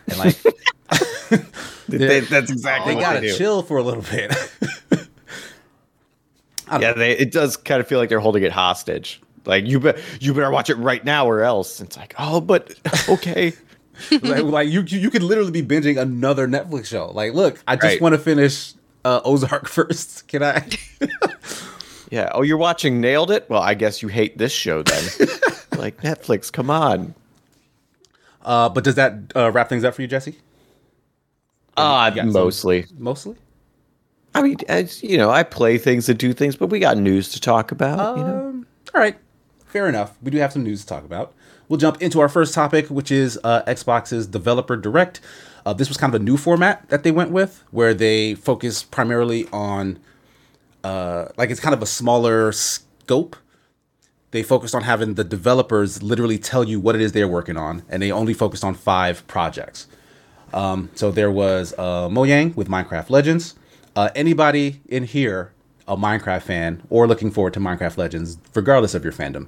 and like They- that's exactly they gotta they chill for a little bit. Yeah, they, it does kind of feel like they're holding it hostage. Like you, be, you better watch it right now, or else. It's like, oh, but okay. Like, like you, you could literally be binging another Netflix show. Like, look, I just Right. want to finish uh, Ozark first. Can I? yeah. Oh, you're watching Nailed It. Well, I guess you hate this show then. like Netflix, come on. Uh, but does that uh, wrap things up for you, Jesse? Ah, you got some- mostly. Mostly. I mean, as, you know, I play things and do things, but we got news to talk about. you know, Um, all right, fair enough. We do have some news to talk about. We'll jump into our first topic, which is uh, Xbox's Developer Direct. Uh, this was kind of a new format that they went with, where they focus primarily on, uh, like it's kind of a smaller scope. They focused on having the developers literally tell you what it is they're working on, and they only focused on five projects. Um, so there was uh, Mojang with Minecraft Legends. Uh, anybody in here a Minecraft fan or looking forward to Minecraft Legends, regardless of your fandom?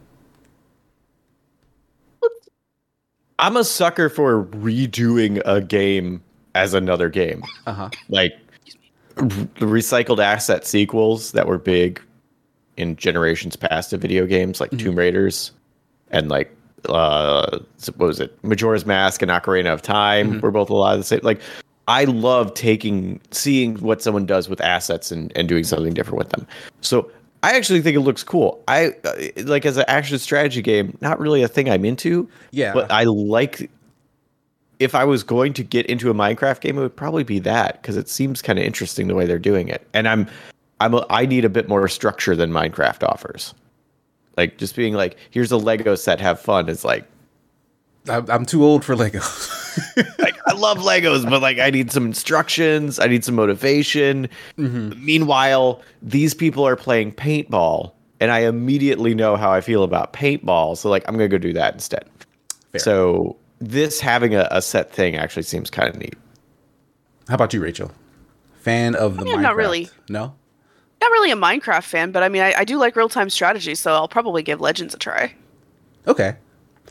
I'm a sucker for redoing a game as another game. Uh huh. like r- recycled asset sequels that were big in generations past of video games like Tomb Raiders and like uh what was it? Majora's Mask and Ocarina of Time were both a lot of the same. Like I love taking seeing what someone does with assets and and doing something different with them. So I actually think it looks cool I uh, like as an action strategy game not really a thing I'm into Yeah. but I like if I was going to get into a Minecraft game, it would probably be that because it seems kind of interesting the way they're doing it. And I'm, I'm, a, I need a bit more structure than Minecraft offers. Like just being like, here's a Lego set, have fun. Is like, I'm, I'm too old for Lego. like I love Legos, but like I need some instructions, I need some motivation. Mm-hmm. Meanwhile, these people are playing paintball, and I immediately know how I feel about paintball. So like, I'm gonna go do that instead. Fair. So this having a, a set thing actually seems kind of neat. How about you, Rachel? Fan of the Yeah, Minecraft? not really. No. Not really a Minecraft fan, but I mean, I, I do like real time strategy, so I'll probably give Legends a try. Okay.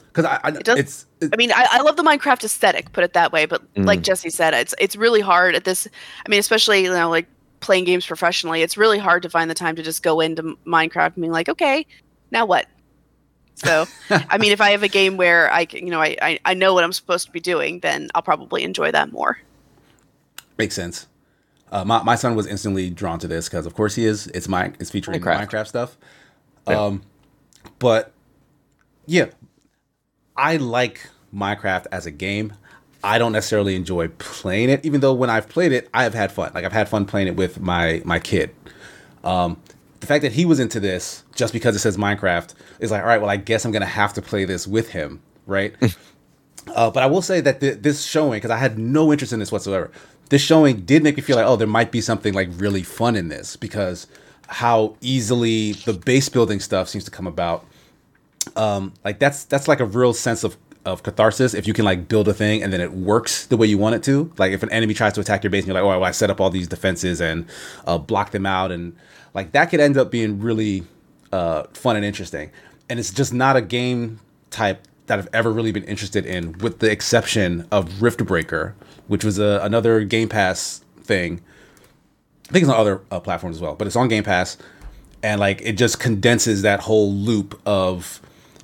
Because I, I does- it's it, I mean, I, I love the Minecraft aesthetic, put it that way. But Mm. like Jesse said, it's it's really hard at this. I mean, especially you know, like playing games professionally, it's really hard to find the time to just go into Minecraft and be like, okay, now what? So, I mean, if I have a game where I can, you know, I, I I know what I'm supposed to be doing, then I'll probably enjoy that more. makes sense. Uh, my my son was instantly drawn to this because of course he is. It's my it's featuring Minecraft. Minecraft, stuff. Yeah. Um, but yeah, I like Minecraft as a game. I don't necessarily enjoy playing it, even though when I've played it, I have had fun. Like I've had fun playing it with my my kid. Um, the fact that he was into this just because it says Minecraft is like, all right, well, I guess I'm gonna have to play this with him, right? uh, but I will say that th- this showing, because I had no interest in this whatsoever, this showing did make me feel like, oh, there might be something like really fun in this because how easily the base building stuff seems to come about um like that's that's like a real sense of of catharsis if you can like build a thing and then it works the way you want it to. Like if an enemy tries to attack your base and you're like oh well, i set up all these defenses and uh, block them out and like that could end up being really uh fun and interesting. And it's just not a game type that i've ever really been interested in with the exception of Riftbreaker which was a, another game pass thing. I think it's on other uh, platforms as well, but it's on Game Pass, and like it just condenses that whole loop of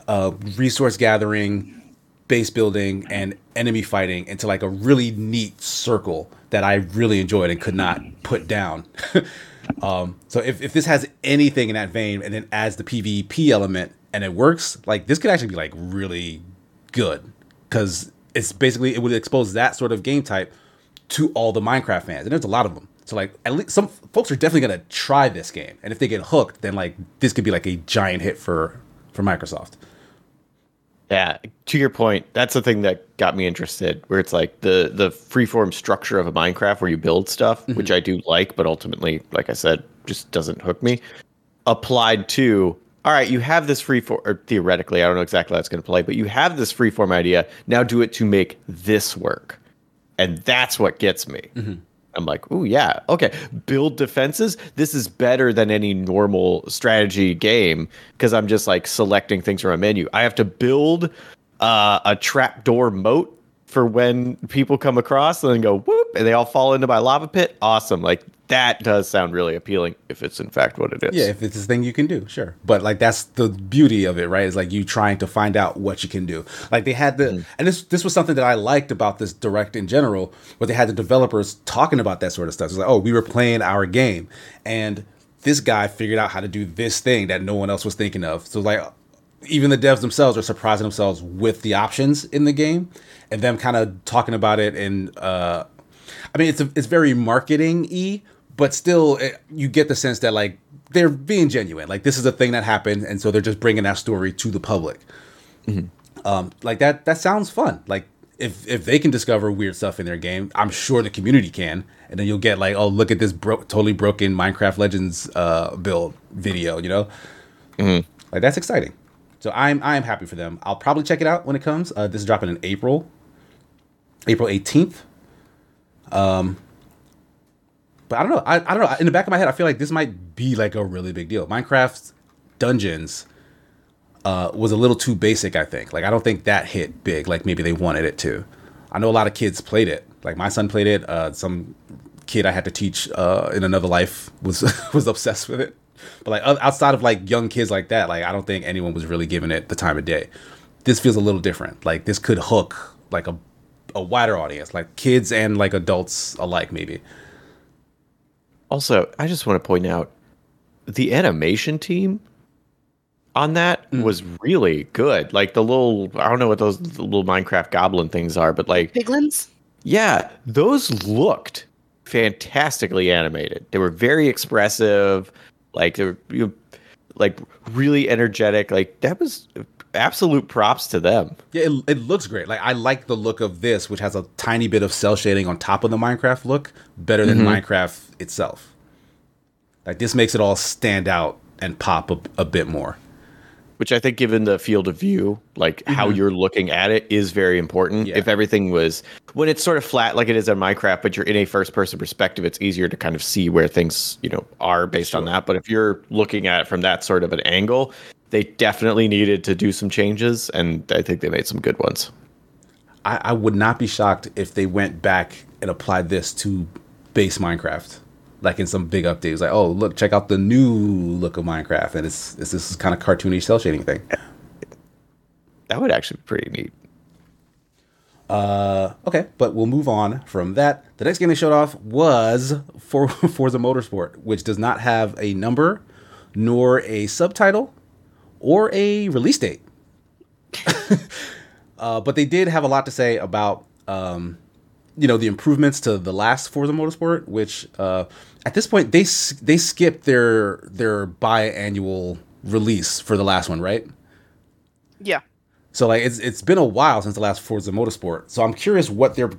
uh, resource gathering, base building, and enemy fighting into like a really neat circle that I really enjoyed and could not put down. um, so if, if this has anything in that vein and then adds the PvP element and it works, like this could actually be like really good because it's basically it would expose that sort of game type to all the Minecraft fans, and there's a lot of them. So like at least some folks are definitely gonna try this game, and if they get hooked, then like this could be like a giant hit for for Microsoft. Yeah, to your point, that's the thing that got me interested. Where it's like the the freeform structure of a Minecraft where you build stuff, mm-hmm. which I do like, but ultimately, like I said, just doesn't hook me. Applied to all right, you have this freeform, or theoretically, I don't know exactly how it's going to play, but you have this freeform idea. Now do it to make this work, and that's what gets me. Mm-hmm. I'm like, oh yeah, okay. Build defenses. This is better than any normal strategy game because I'm just like selecting things from a menu. I have to build uh, a trapdoor moat for when people come across and then go whoop and they all fall into my lava pit. Awesome. Like that does sound really appealing if it's in fact what it is. Yeah, if it's a thing you can do, sure. But like that's the beauty of it, right? Is like you trying to find out what you can do. Like they had the Mm. and this this was something that I liked about this direct in general, where they had the developers talking about that sort of stuff. It's like, oh, we were playing our game and this guy figured out how to do this thing that no one else was thinking of. So like even the devs themselves are surprising themselves with the options in the game and them kind of talking about it and uh I mean, it's a, it's very marketing y, but still, it, you get the sense that like they're being genuine. Like this is a thing that happened, and so they're just bringing that story to the public. Um, like that that sounds fun. Like if if they can discover weird stuff in their game, I'm sure the community can. And then you'll get like, oh, look at this bro- totally broken Minecraft Legends uh, build video. You know, like that's exciting. So I'm I'm happy for them. I'll probably check it out when it comes. Uh, this is dropping in April, April 18th. But I don't know. I, I don't know. In the back of my head, I feel like this might be like a really big deal. Minecraft Dungeons uh, was a little too basic. I think. Like I don't think that hit big. Like maybe they wanted it to. I know a lot of kids played it. Like my son played it. Uh, some kid I had to teach uh, in another life was was obsessed with it. But like outside of like young kids like that, like I don't think anyone was really giving it the time of day. This feels a little different. Like this could hook like a a wider audience, like kids and like adults alike, maybe. Also, I just want to point out the animation team on that mm. was really good. Like the little, I don't know what those little Minecraft goblin things are, but like, Piglins? yeah, those looked fantastically animated. They were very expressive. Like they were you know, like really energetic. Like that was absolute props to them. Yeah, it, it looks great. Like I like the look of this, which has a tiny bit of cel shading on top of the Minecraft look, better than mm-hmm. Minecraft itself. Like this makes it all stand out and pop a, a bit more. Which I think, given the field of view, like how mm-hmm. you're looking at it, is very important. Yeah. If everything was when it's sort of flat, like it is in Minecraft, but you're in a first-person perspective, it's easier to kind of see where things, you know, are based on that. But if you're looking at it from that sort of an angle, they definitely needed to do some changes, and I think they made some good ones. I, I would not be shocked if they went back and applied this to base Minecraft, like in some big updates. Like, oh look, check out the new look of Minecraft, and it's it's this kind of cartoony cel shading thing. That would actually be pretty neat. Uh, okay, but we'll move on from that. The next game they showed off was for Forza Motorsport, which does not have a number, nor a subtitle, or a release date. uh, but they did have a lot to say about, um, you know, the improvements to the last Forza Motorsport, which uh, at this point they they skipped their their biannual release for the last one, right? Yeah. So like it's it's been a while since the last Forza Motorsport. So I'm curious what they're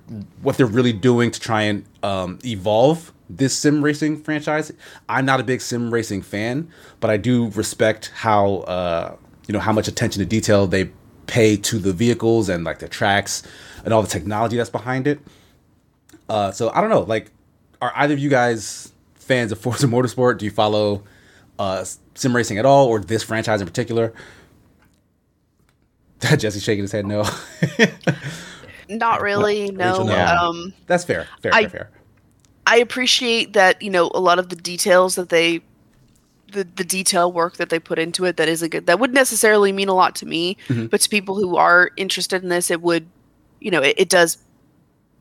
what they're really doing to try and um, evolve this sim racing franchise. I'm not a big sim racing fan, but I do respect how uh, you know how much attention to detail they pay to the vehicles and like the tracks and all the technology that's behind it. Uh, so I don't know. Like, are either of you guys fans of Forza Motorsport? Do you follow uh, sim racing at all, or this franchise in particular? Jesse shaking his head no. Not really. No. No. Um, That's fair. Fair, I- fair, fair. I appreciate that you know a lot of the details that they, the the detail work that they put into it. That is a good. That would necessarily mean a lot to me, but to people who are interested in this, it would, you know, it, it does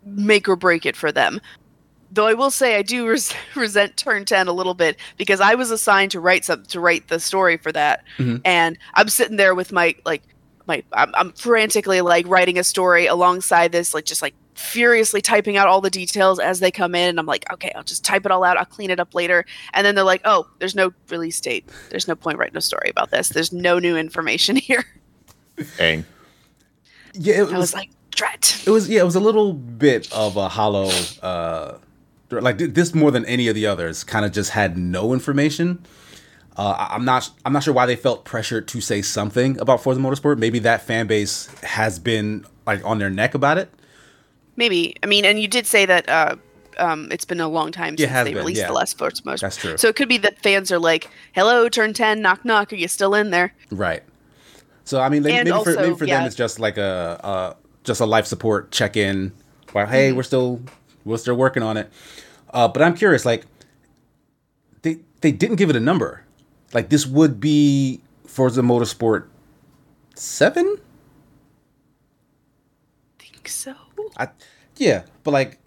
make or break it for them. Though I will say I do res- resent Turn Ten a little bit because I was assigned to write some to write the story for that, Mhm. and I'm sitting there with my like my I'm, I'm frantically like writing a story alongside this like just like furiously typing out all the details as they come in. And i'm like okay i'll just type it all out. I'll clean it up later. And then they're like oh there's no release date. There's no point writing a story about this. There's no new information here. Dang. Yeah, it i was, was like it was yeah, it was a little bit of a hollow. Uh, like this more than any of the others, kind of just had no information. Uh, I'm not I'm not sure why they felt pressured to say something about Forza Motorsport. Maybe that fan base has been like on their neck about it. maybe i mean and you did say that uh um, it's been a long time since they been, released yeah. the last Forza Motorsport. That's true. So it could be that fans are like, "Hello, turn ten, knock knock. Are you still in there?" Right. So I mean, like, maybe, for, maybe for them it's just like a uh, just a life support check in. Well, hey, Mm-hmm. we're still we're still working on it. Uh, but I'm curious, like they they didn't give it a number. Like this would be Forza Motorsport seven. think so. I, yeah, but like,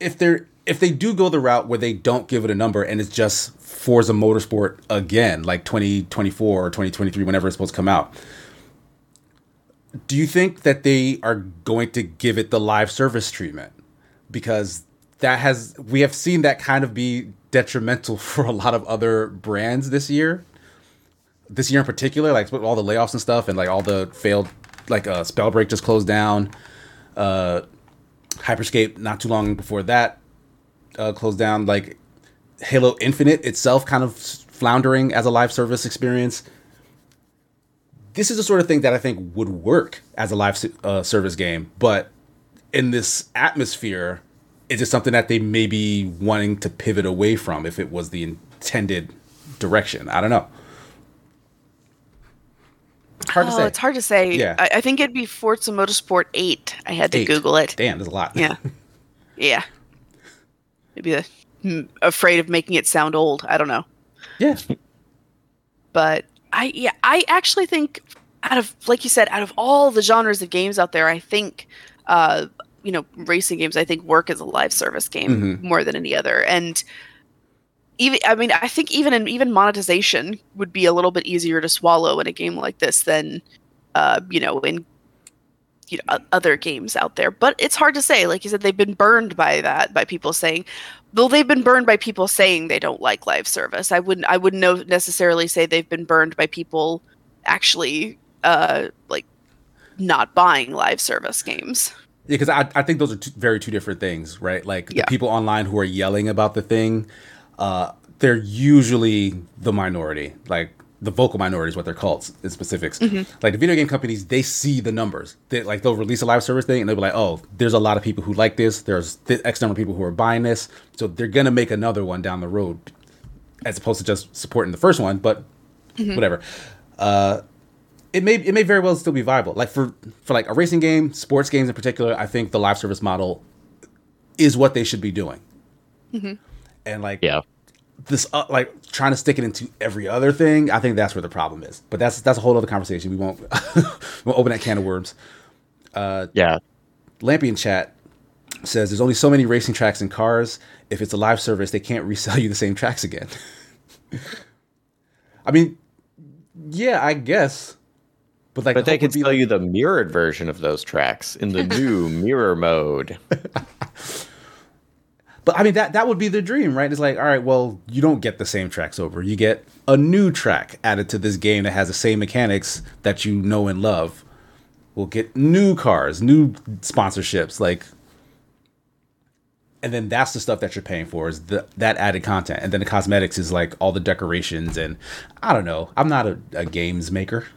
if they're if they do go the route where they don't give it a number and it's just Forza Motorsport again, like 2024 or 2023, whenever it's supposed to come out, do you think that they are going to give it the live service treatment? Because that has we have seen that kind of be detrimental for a lot of other brands this year. This year in particular, like with all the layoffs and stuff, and like all the failed, like uh, Spellbreak just closed down uh, Hyperscape not too long before that uh, closed down. Like Halo Infinite itself, kind of floundering as a live service experience. This is the sort of thing that I think would work as a live uh, service game, but in this atmosphere, is it something that they may be wanting to pivot away from if it was the intended direction? I don't know. Hard to oh, say. it's hard to say. Yeah. I, I think it'd be Forza Motorsport 8. I had to Eight. Google it. Damn, there's a lot. Yeah. Yeah. Maybe the, hmm, afraid of making it sound old. I don't know. yeah. But I yeah, I actually think out of like you said, out of all the genres of games out there, I think uh you know, racing games I think work as a live service game Mhm. more than any other. And even I mean, I think even in even monetization would be a little bit easier to swallow in a game like this than uh, you know, in you know, other games out there. But it's hard to say. Like you said, they've been burned by that, by people saying, though they've been burned by people saying they don't like live service. I wouldn't, I wouldn't necessarily say they've been burned by people actually, uh, like not buying live service games. Yeah, because I, I think those are two, very two different things, right? Like the people online who are yelling about the thing, uh, they're usually the minority, like the vocal minority is what they're called in specifics. Like the video game companies, they see the numbers. They like they'll release a live service thing and they'll be like, oh, there's a lot of people who like this. There's th- X number of people who are buying this, so they're gonna make another one down the road, as opposed to just supporting the first one. But whatever. Uh, it may it may very well still be viable. Like for for like a racing game, sports games in particular, I think the live service model is what they should be doing. Mm-hmm. And like Yeah. This, uh, like trying to stick it into every other thing, I think that's where the problem is. But that's that's a whole other conversation. We won't we won't open that can of worms. Yeah. Lampion chat says there's only so many racing tracks and cars. If it's a live service, they can't resell you the same tracks again. I mean, yeah, I guess. But like, But the they can sell like- you the mirrored version of those tracks in the new mirror mode. But I mean that that would be the dream, right? It's like, all right, well, you don't get the same tracks over. You get a new track added to this game that has the same mechanics that you know and love. We'll get new cars, new sponsorships, like and then that's the stuff that you're paying for is the, that added content. And then the cosmetics is like all the decorations and I don't know. I'm not a, a games maker.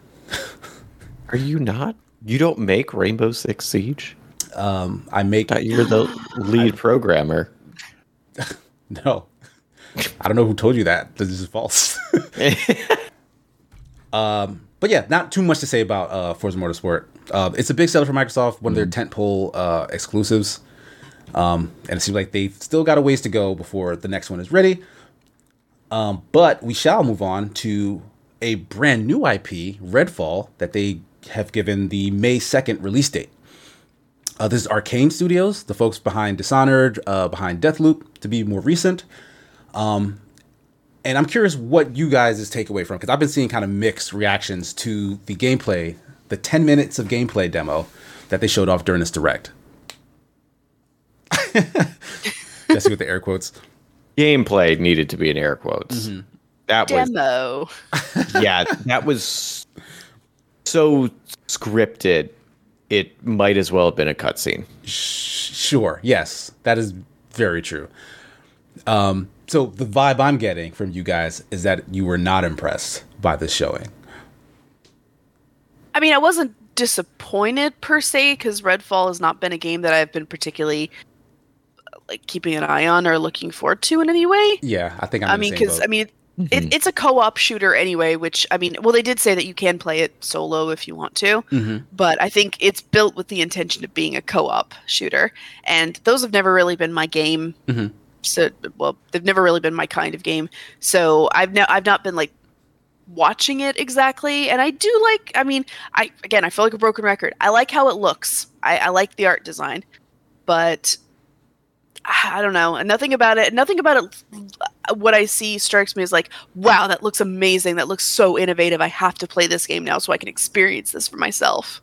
Are you not? You don't make Rainbow Six Siege? um, I make Thought you're the lead programmer. No. I don't know who told you that. This is false. um, but yeah, not too much to say about uh, Forza Motorsport. Uh, it's a big seller for Microsoft, one of their tentpole uh, exclusives. Um, and it seems like they've still got a ways to go before the next one is ready. Um, but we shall move on to a brand new IP, Redfall, that they have given the May 2nd release date. Uh, this is Arkane Studios, the folks behind Dishonored, uh, behind Deathloop, to be more recent. Um, and I'm curious what you guys' takeaway from because I've been seeing kind of mixed reactions to the gameplay, the 10 minutes of gameplay demo that they showed off during this direct. Jesse with the air quotes. Gameplay needed to be in air quotes. That was Demo. yeah, that was so scripted. It might as well have been a cutscene. Sure, yes, that is very true. Um, so the vibe I'm getting from you guys is that you were not impressed by the showing. I mean, I wasn't disappointed per se because Redfall has not been a game that I've been particularly uh, like keeping an eye on or looking forward to in any way. Yeah, I think I'm. I in mean, because. I mean, it, it's a co-op shooter anyway which i mean well they did say that you can play it solo if you want to Mm-hmm. but i think it's built with the intention of being a co-op shooter and those have never really been my game. Mhm. so well they've never really been my kind of game. So i've no i've not been like watching it exactly and i do like i mean i again i feel like a broken record. I like how it looks. I, I like the art design but I don't know. Nothing about it. Nothing about it. What I see strikes me as like, wow, that looks amazing. That looks so innovative. I have to play this game now so I can experience this for myself.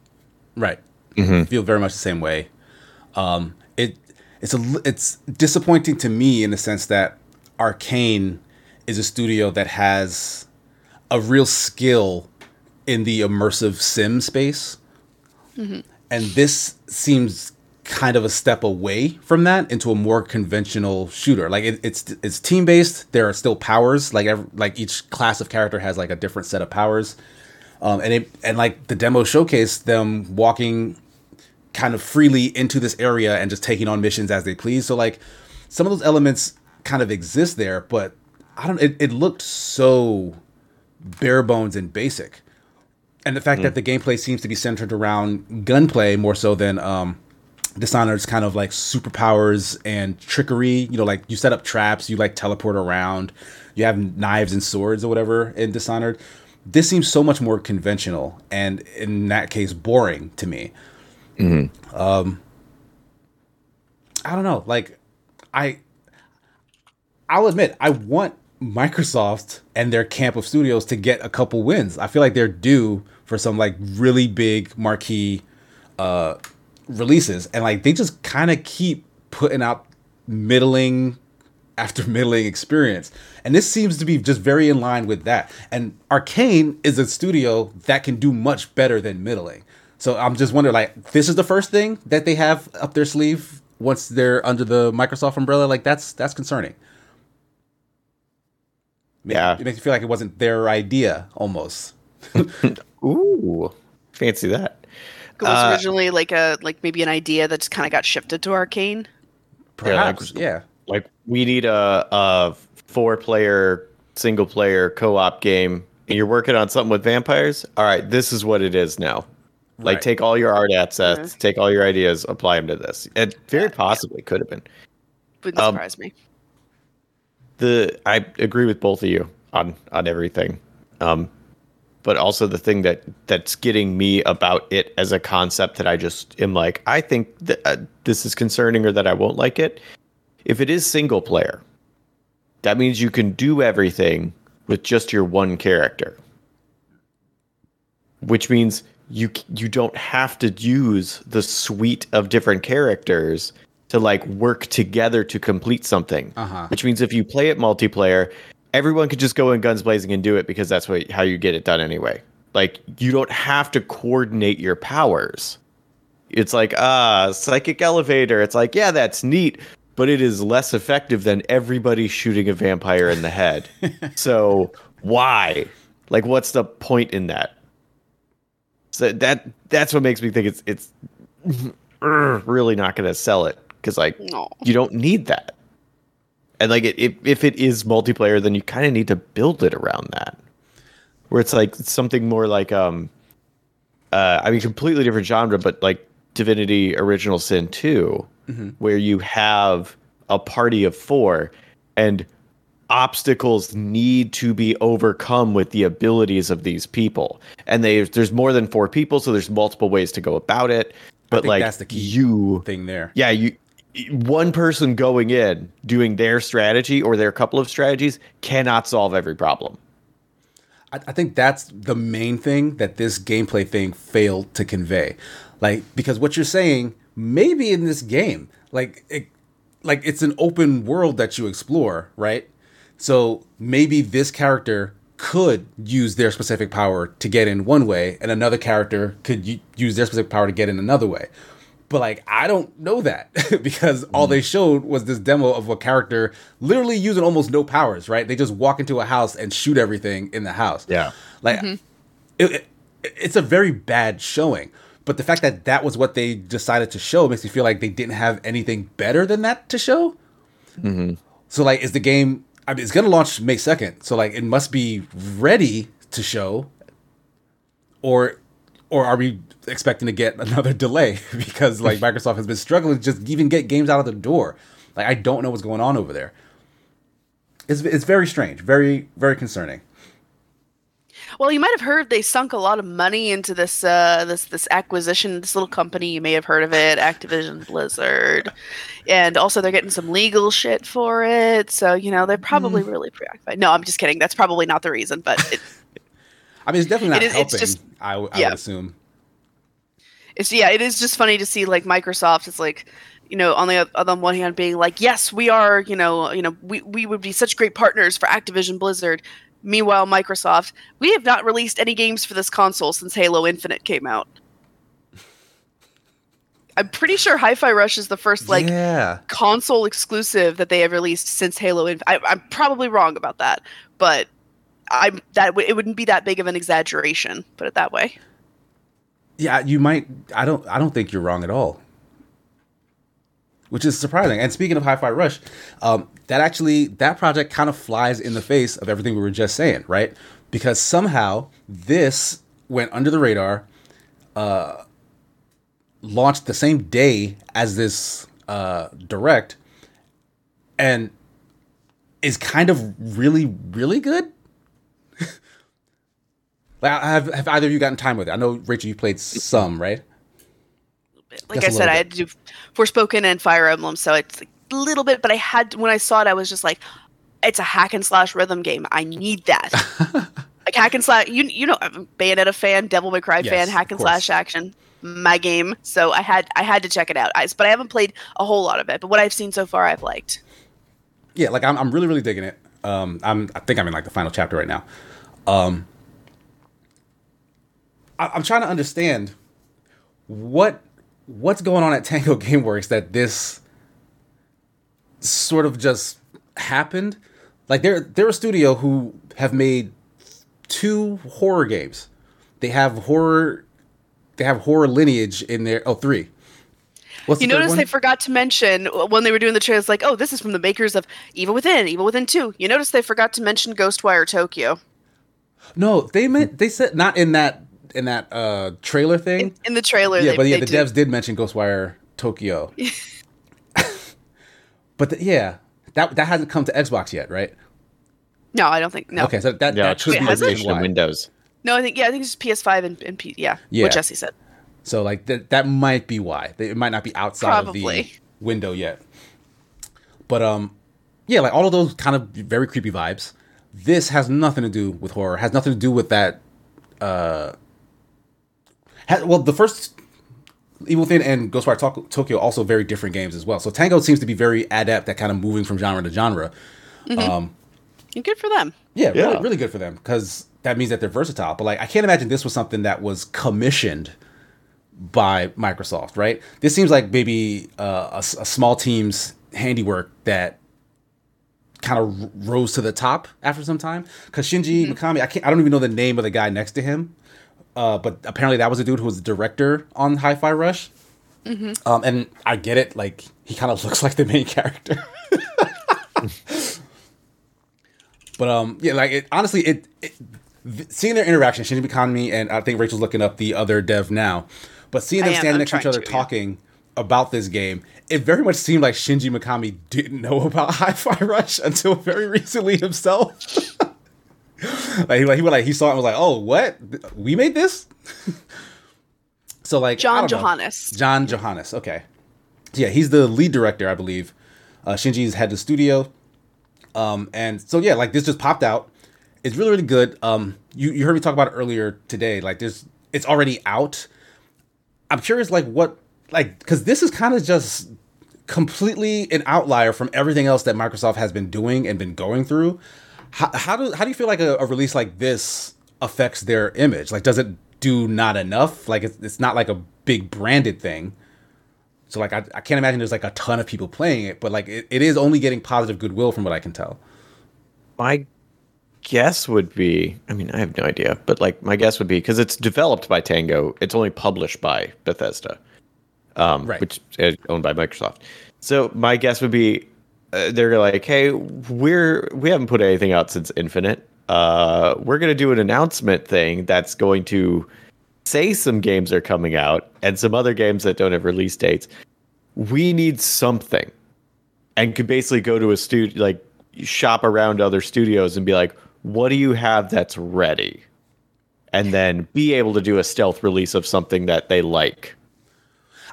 Right. Mm-hmm. I feel very much the same way. Um, it it's a it's disappointing to me in the sense that Arkane is a studio that has a real skill in the immersive sim space, and this seems kind of a step away from that into a more conventional shooter. Like it, it's it's team based. There are still powers. Like every, like each class of character has like a different set of powers. Um, and it and like the demo showcased them walking kind of freely into this area and just taking on missions as they please. So like some of those elements kind of exist there, but I don't. It, it looked so bare bones and basic, and the fact that the gameplay seems to be centered around gunplay more so than um, Dishonored's kind of like superpowers and trickery. You know, like you set up traps, you like teleport around, you have knives and swords or whatever in Dishonored. This seems so much more conventional and in that case boring to me. Um, I don't know. Like, I, I'll admit, I want Microsoft and their camp of studios to get a couple wins. I feel like they're due for some like really big marquee uh releases and like they just kind of keep putting out middling after middling experience. And this seems to be just very in line with that. And arkane is a studio that can do much better than middling. So i'm just wondering like this is the first thing that they have up their sleeve once they're under the microsoft umbrella? Like that's that's concerning. Yeah. it makes me feel like it wasn't their idea almost. Ooh, fancy that. It was Uh, originally like a like maybe an idea that just kind of got shifted to Arkane. perhaps yeah Like we need a, a four player single player co op game, and you're working on something with vampires. All right, this is what it is now. Like Right. take all your art assets, take all your ideas, apply them to this. It very possibly could have been. Wouldn't Um, surprise me. the I agree with both of you on on everything. Um, but also the thing that that's getting me about it as a concept that I just am like, I think that uh, this is concerning or that I won't like it. If it is single player, that means you can do everything with just your one character, which means you you don't have to use the suite of different characters to like work together to complete something. Uh-huh. Which means if you play it multiplayer, everyone could just go in guns blazing and do it because that's what how you get it done anyway. Like you don't have to coordinate your powers. It's like ah, psychic elevator. It's like yeah, that's neat, but it is less effective than everybody shooting a vampire in the head. so why? Like, what's the point in that? So that that's what makes me think it's it's really not going to sell it because like No. you don't need that. And like it, if if it is multiplayer, then you kind of need to build it around that. Where it's like something more like um uh I mean completely different genre, but like Divinity Original Sin 2, where you have a party of four and obstacles need to be overcome with the abilities of these people. And they there's more than four people, so there's multiple ways to go about it. But like that's the key you thing there yeah, you one person going in doing their strategy or their couple of strategies cannot solve every problem. I, I think that's the main thing that this gameplay thing failed to convey. Like, because what you're saying, maybe in this game, like, it, like it's an open world that you explore, right? So maybe this character could use their specific power to get in one way, and another character could u- use their specific power to get in another way. But like, I don't know that because all they mm. showed was this demo of a character literally using almost no powers, right? They just walk into a house and shoot everything in the house. Yeah. Like, mm-hmm. it, it- it's a very bad showing. But the fact that that was what they decided to show makes me feel like they didn't have anything better than that to show. Mm-hmm. So, like, is the game I mean, it's gonna launch May second, so like it must be ready to show, or or are we expecting to get another delay because like Microsoft has been struggling to just even get games out of the door. Like I don't know what's going on over there. It's it's very strange, very very concerning. Well, you might have heard they sunk a lot of money into this uh, this this acquisition, this little company. You may have heard of it, Activision Blizzard, and also they're getting some legal shit for it. So you know they're probably mm. really preoccupied. No, I'm just kidding. That's probably not the reason, but it, I mean it's definitely not it is, helping. It's just, I, I yeah. would assume. It's yeah, it is just funny to see like Microsoft is like you know, on the on the one hand, being like, yes, we are, you know, you know, we, we would be such great partners for Activision Blizzard. Meanwhile, Microsoft, we have not released any games for this console since Halo Infinite came out. I'm pretty sure Hi-Fi Rush is the first like yeah. console exclusive that they have released since Halo. Inf- I, am probably wrong about that, but I'm that w- it wouldn't be that big of an exaggeration. Put it that way. Yeah, you might. I don't. I don't think you're wrong at all which is surprising. And speaking of Hi-Fi Rush, um, that actually that project kind of flies in the face of everything we were just saying, right? Because somehow this went under the radar, uh, launched the same day as this uh, direct, and is kind of really, really good. Like, have, have either of you gotten time with it? I know Rachel, you played some, right? Like Just I said, I had to do Forspoken and Fire Emblem, so it's a little bit. But I had when I saw it, I was just like, it's a hack and slash rhythm game. I need that. like hack and slash. You you know, I'm a Bayonetta fan, Devil May Cry yes, fan, hack and slash action. My game, so I had I had to check it out. I, but I haven't played a whole lot of it. But what I've seen so far, I've liked. Yeah, like I'm, I'm really really digging it. Um, I'm I think I'm in like the final chapter right now. Um, I, I'm trying to understand what what's going on at Tango Gameworks that this sort of just happened? Like they're they're a studio who have made two horror games. They have horror they have horror lineage in their oh three. What's you notice they forgot to mention when they were doing the trailers, like, oh, this is from the makers of Evil Within, Evil Within Two. You notice they forgot to mention Ghostwire Tokyo. No, they meant they said not in that in that uh trailer thing. In, in the trailer, yeah, they, but yeah, the devs did mention Ghostwire Tokyo. but the, yeah, that that hasn't come to Xbox yet, right? No, I don't think. No. Okay, so that, yeah, that should be PlayStation Windows. No, I think yeah, I think it's PS5 and, and P, yeah, yeah. What Jesse said. So like that that might be why it might not be outside Probably. of the window yet. But um, yeah, like all of those kind of very creepy vibes. This has nothing to do with horror. Has nothing to do with that uh well, the first Evil Within and Ghostwire Tokyo also very different games as well. So Tango seems to be very adept at kind of moving from genre to genre. Mm-hmm. Um, and good for them. Yeah, yeah. Really, really good for them because that means that they're versatile. But like, I can't imagine this was something that was commissioned by Microsoft, right? This seems like maybe uh, a, a, small team's handiwork that kind of rose to the top after some time. Because Shinji mm-hmm. Mikami, I can't, I don't even know the name of the guy next to him. Uh, but apparently that was a dude who was the director on Hi-Fi Rush. Mm-hmm. Um, and I get it, like he kind of looks like the main character. but um, yeah, like it, honestly, it, it seeing their interaction, Shinji Mikami and I think Rachel's looking up the other dev now, but seeing them standing next to each other to, talking yeah. about this game, it very much seemed like Shinji Mikami didn't know about Hi-Fi Rush until very recently himself. like he like he, like he saw it and was like, oh, what? We made this? so like John Johannes. John Johannes. Okay. Yeah, he's the lead director, I believe. Uh, Shinji's head of studio. Um, and so yeah, like this just popped out. It's really really good. Um, you you heard me talk about it earlier today. Like there's it's already out. I'm curious, like what like because this is kind of just completely an outlier from everything else that Microsoft has been doing and been going through how, how do how do you feel like a, a, release like this affects their image? Like, does it do not enough? Like, it's, it's not like a big branded thing. So like, I, I can't imagine there's like a ton of people playing it, but like, it, it is only getting positive goodwill from what I can tell. My guess would be, I mean, I have no idea, but like my guess would be because it's developed by Tango, it's only published by Bethesda, um, right. which is owned by Microsoft. So my guess would be uh, they're like, "Hey, we're we haven't put anything out since Infinite. Uh, we're gonna do an announcement thing that's going to say some games are coming out and some other games that don't have release dates. We need something, and could basically go to a studio, like shop around other studios and be like, "What do you have that's ready?" And then be able to do a stealth release of something that they like,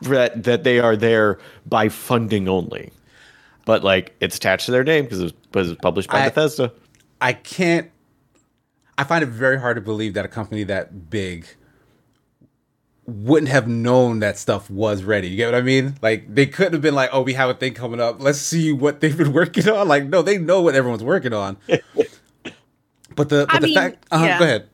that that they are there by funding only but like it's attached to their name because it was, published by I, Bethesda. I can't. I find it very hard to believe that a company that big wouldn't have known that stuff was ready. You get what I mean? Like they couldn't have been like, "Oh, we have a thing coming up. Let's see what they've been working on." Like, no, they know what everyone's working on. but the but I the mean, fact, uh, yeah. go ahead.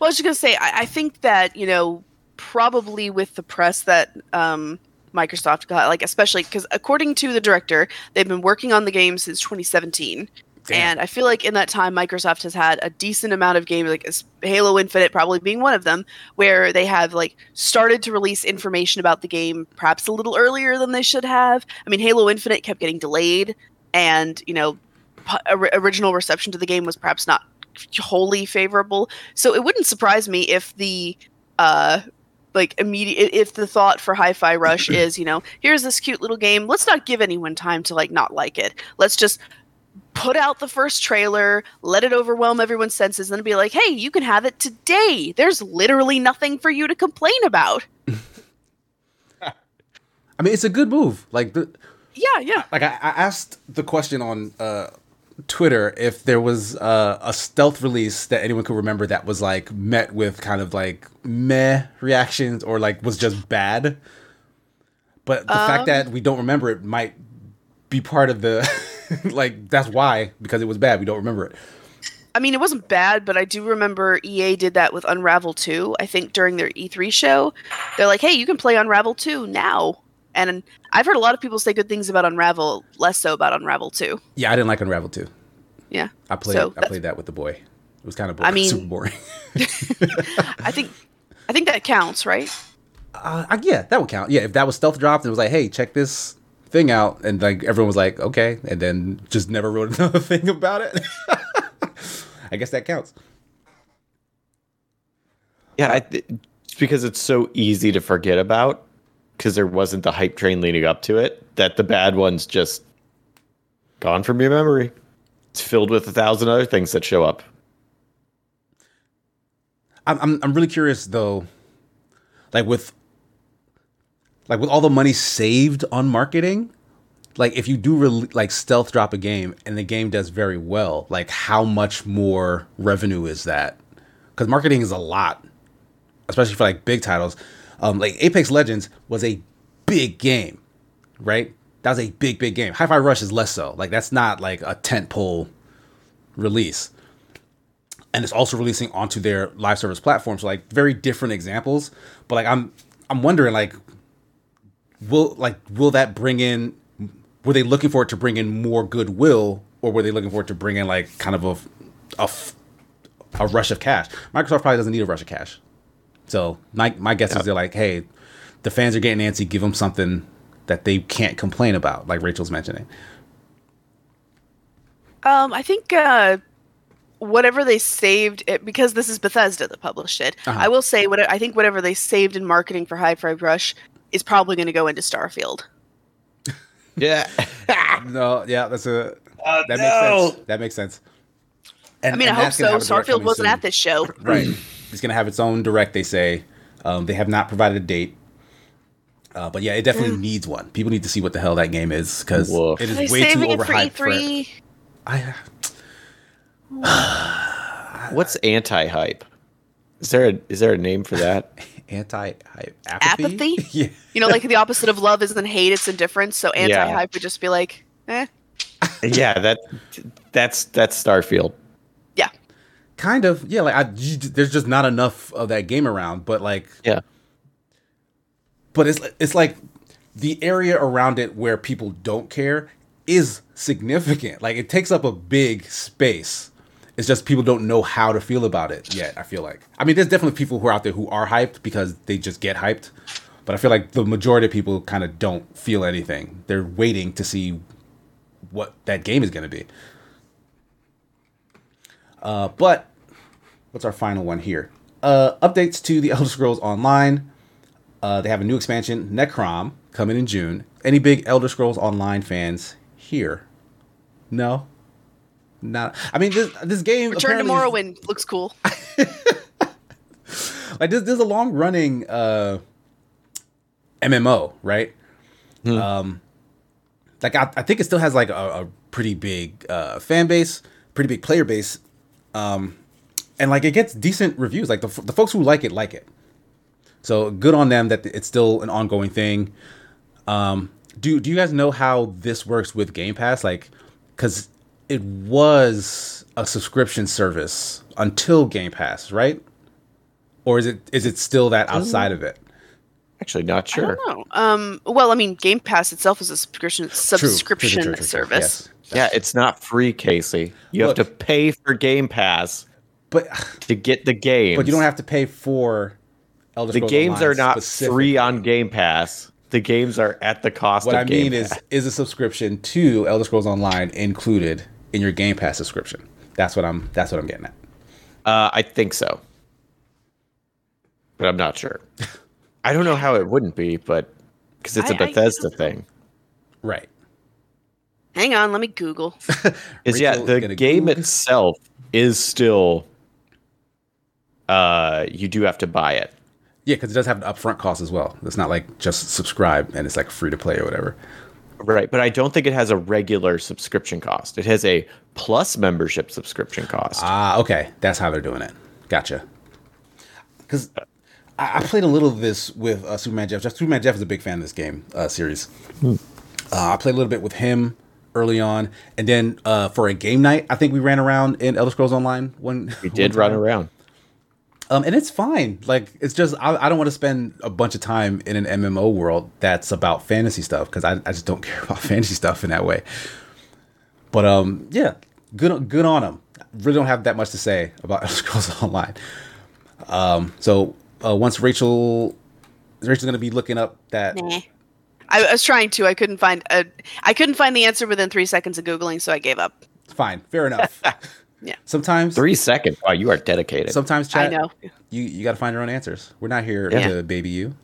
Well, I was just gonna say, I, I think that you know probably with the press that um, Microsoft got, like especially because according to the director, they've been working on the game since 2017. Damn. And I feel like in that time, Microsoft has had a decent amount of games, like Halo Infinite probably being one of them, where they have like started to release information about the game perhaps a little earlier than they should have. I mean, Halo Infinite kept getting delayed, and you know, original reception to the game was perhaps not wholly favorable. So it wouldn't surprise me if the uh, like immediate if the thought for hi-fi rush is you know here's this cute little game let's not give anyone time to like not like it. Let's just put out the first trailer let it overwhelm everyone's senses and then be like hey you can have it today. There's literally nothing for you to complain about. I mean it's a good move. Like the yeah yeah. Like i, I asked the question on uh Twitter if there was uh, a stealth release that anyone could remember that was like met with kind of like meh reactions or like was just bad. But the um, fact that we don't remember it might be part of the like that's why because it was bad we don't remember it. I mean, it wasn't bad, but I do remember EA did that with Unravel 2. I think during their E3 show, they're like, "Hey, you can play Unravel 2 now." And I've heard a lot of people say good things about Unravel, less so about Unravel 2. Yeah, I didn't like Unravel 2. Yeah. I played so I played that with the boy. It was kind of boring, I mean, super boring. I think I think that counts, right? Uh, yeah, that would count. Yeah, if that was stealth dropped and it was like, "Hey, check this thing out," and like everyone was like, "Okay," and then just never wrote another thing about it. I guess that counts. Yeah, I th- because it's so easy to forget about because there wasn't the hype train leading up to it that the bad ones just gone from your memory. It's filled with a thousand other things that show up. I'm I'm, I'm really curious though, like with like with all the money saved on marketing, like if you do re- like stealth drop a game and the game does very well, like how much more revenue is that? Because marketing is a lot, especially for like big titles. Um, like Apex Legends was a big game, right? That was a big, big game. Hi-Fi Rush is less so. Like that's not like a tent pole release. And it's also releasing onto their live service platform. So like very different examples. But like I'm I'm wondering like will like will that bring in were they looking for it to bring in more goodwill or were they looking for it to bring in like kind of a a, a rush of cash? Microsoft probably doesn't need a rush of cash. So my my guess is they're like, hey, the fans are getting antsy. Give them something that they can't complain about, like Rachel's mentioning. Um, I think uh, whatever they saved it, because this is Bethesda that published it. Uh-huh. I will say what I think whatever they saved in marketing for Hi-Fi Rush is probably going to go into Starfield. yeah. no. Yeah. That's a. Uh, that no. makes sense. That makes sense. And, I mean, I hope so. Starfield wasn't soon. at this show. Right. It's going to have its own direct. They say um, they have not provided a date. Uh, but yeah, it definitely mm. needs one. People need to see what the hell that game is because it is way too overhyped. For E3? I. What's anti-hype? Is there a is there a name for that? anti-hype apathy. Apathy. yeah. You know, like the opposite of love isn't hate; it's indifference. So anti-hype yeah. would just be like, eh. yeah, that that's that's Starfield. Kind of. Yeah. Like, I, there's just not enough of that game around. But like, yeah but it's it's like the area around it where people don't care is significant. Like it takes up a big space. It's just people don't know how to feel about it yet. I feel like. I mean, there's definitely people who are out there who are hyped because they just get hyped, but I feel like the majority of people kind of don't feel anything. They're waiting to see what that game is going to be. Uh, but what's our final one here? Uh, updates to the Elder Scrolls Online. Uh, they have a new expansion, Necrom, coming in June. Any big Elder Scrolls Online fans here? No, not. I mean, this this game. Return to apparently is- Morrowind looks cool. like this, this is a long running uh MMO, right? Um, like I, I think it still has like a, a pretty big uh fan base, pretty big player base, um, and like it gets decent reviews. Like the the folks who like it like it. So good on them that it's still an ongoing thing. Um, do do you guys know how this works with Game Pass? Like, because it was a subscription service until Game Pass, right? Or is it is it still that outside of it? Actually, not I sure. don't know. Um, well, I mean, Game Pass itself is a subscription True, true, true, subscription true, true, true. service. Yes. Yeah, it's not free, Casey. You Look. have to pay for Game Pass But to get the games. but you don't have to pay for Elder the Scrolls games Online are not free on Game Pass. The games are at the cost of the What of I Game mean is Pass. is a subscription to Elder Scrolls Online included in your Game Pass subscription. That's what I'm that's what I'm getting at. Uh, I think so, but I'm not sure. I don't know how it wouldn't be, but because it's a I- I- Bethesda thing. Right. Hang on, let me Google. Is yeah, the game Goog. itself is still. Uh, you do have to buy it. Yeah, because it does have an upfront cost as well. It's not like just subscribe and it's like free to play or whatever. Right, but I don't think it has a regular subscription cost. It has a plus membership subscription cost. Ah, okay. That's how they're doing it. Gotcha. Because I, I played a little of this with uh, Superman Jeff. Jeff. Superman Jeff is a big fan of this game uh, series. Uh, I played a little bit with him early on, and then uh, for a game night, I think we ran around in Elder Scrolls Online. When we did run around. Um, and it's fine. Like it's just I, I don't want to spend a bunch of time in an MMO world that's about fantasy stuff because I, I just don't care about fantasy stuff in that way. But um, yeah, good good on them. Really don't have that much to say about Elder Scrolls Online. Um, so uh, once Rachel, Rachel's gonna be looking up that. Nah. I, I was trying to. I couldn't find. A, I couldn't find the answer within three seconds of googling, so I gave up. Fine, fair enough. Yeah. Sometimes, Three seconds. Wow, you are dedicated. sometimes chat. I know. You you got to find your own answers. We're not here Yeah. to baby you.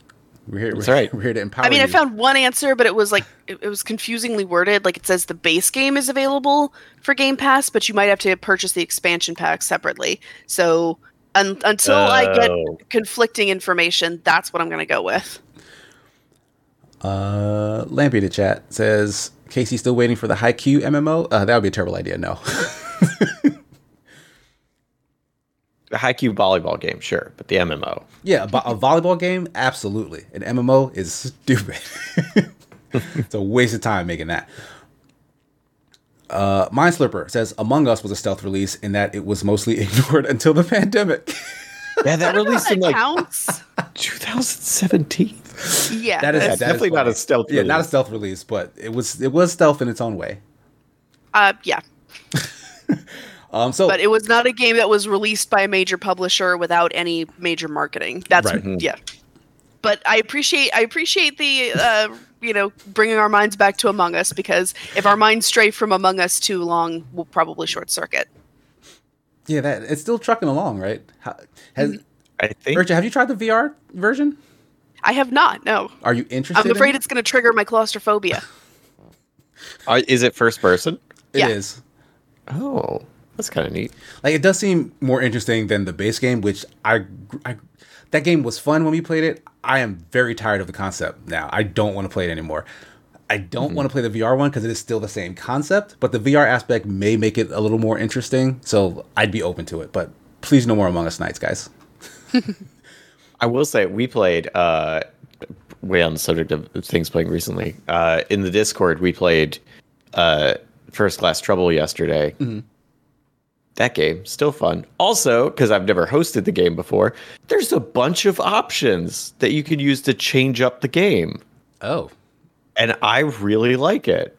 We're here. That's we're, right. We're here to empower. I mean, I found one answer, but it was like it, it was confusingly worded. Like it says the base game is available for Game Pass, but you might have to purchase the expansion pack separately. So un- until I get Oh. conflicting information, that's what I'm going to go with. Uh, Lampy to chat says Casey still waiting for the Haikyuu MMO. Uh, that would be a terrible idea. No. the Haikyuu volleyball game, sure, but the MMO. yeah, a, vo- a volleyball game, absolutely. An MMO is stupid. it's a waste of time making that. Uh, Mindslipper says Among Us was a stealth release in that it was mostly ignored until the pandemic. Yeah, that released in like counts. 2017. yeah, that is that's- that is definitely not a stealth release. Yeah, not a stealth release, but it was it was stealth in its own way. uh, yeah. Um, so But it was not a game that was released by a major publisher without any major marketing. That's Right. Mhm. yeah. But I appreciate I appreciate the uh, you know bringing our minds back to Among Us because if our minds stray from Among Us too long, we'll probably short circuit. yeah, that it's still trucking along, right? How, has I think. Urcha, have you tried the VR version? I have not. No, Are you interested? I'm afraid it? it's going to trigger my claustrophobia. Uh, is it first person? It yeah. is. Oh, that's kind of neat. Like it does seem more interesting than the base game, which I, I that game was fun when we played it. I am very tired of the concept now. I don't want to play it anymore. I don't want to play the VR one because it is still the same concept, but the VR aspect may make it a little more interesting. So I'd be open to it. But please, no more Among Us nights, guys. I will say we played uh way on the subject of things playing recently. Uh in the Discord we played uh First Class Trouble yesterday. That game still fun. Also, because I've never hosted the game before, there's a bunch of options that you can use to change up the game, Oh, and I really like it.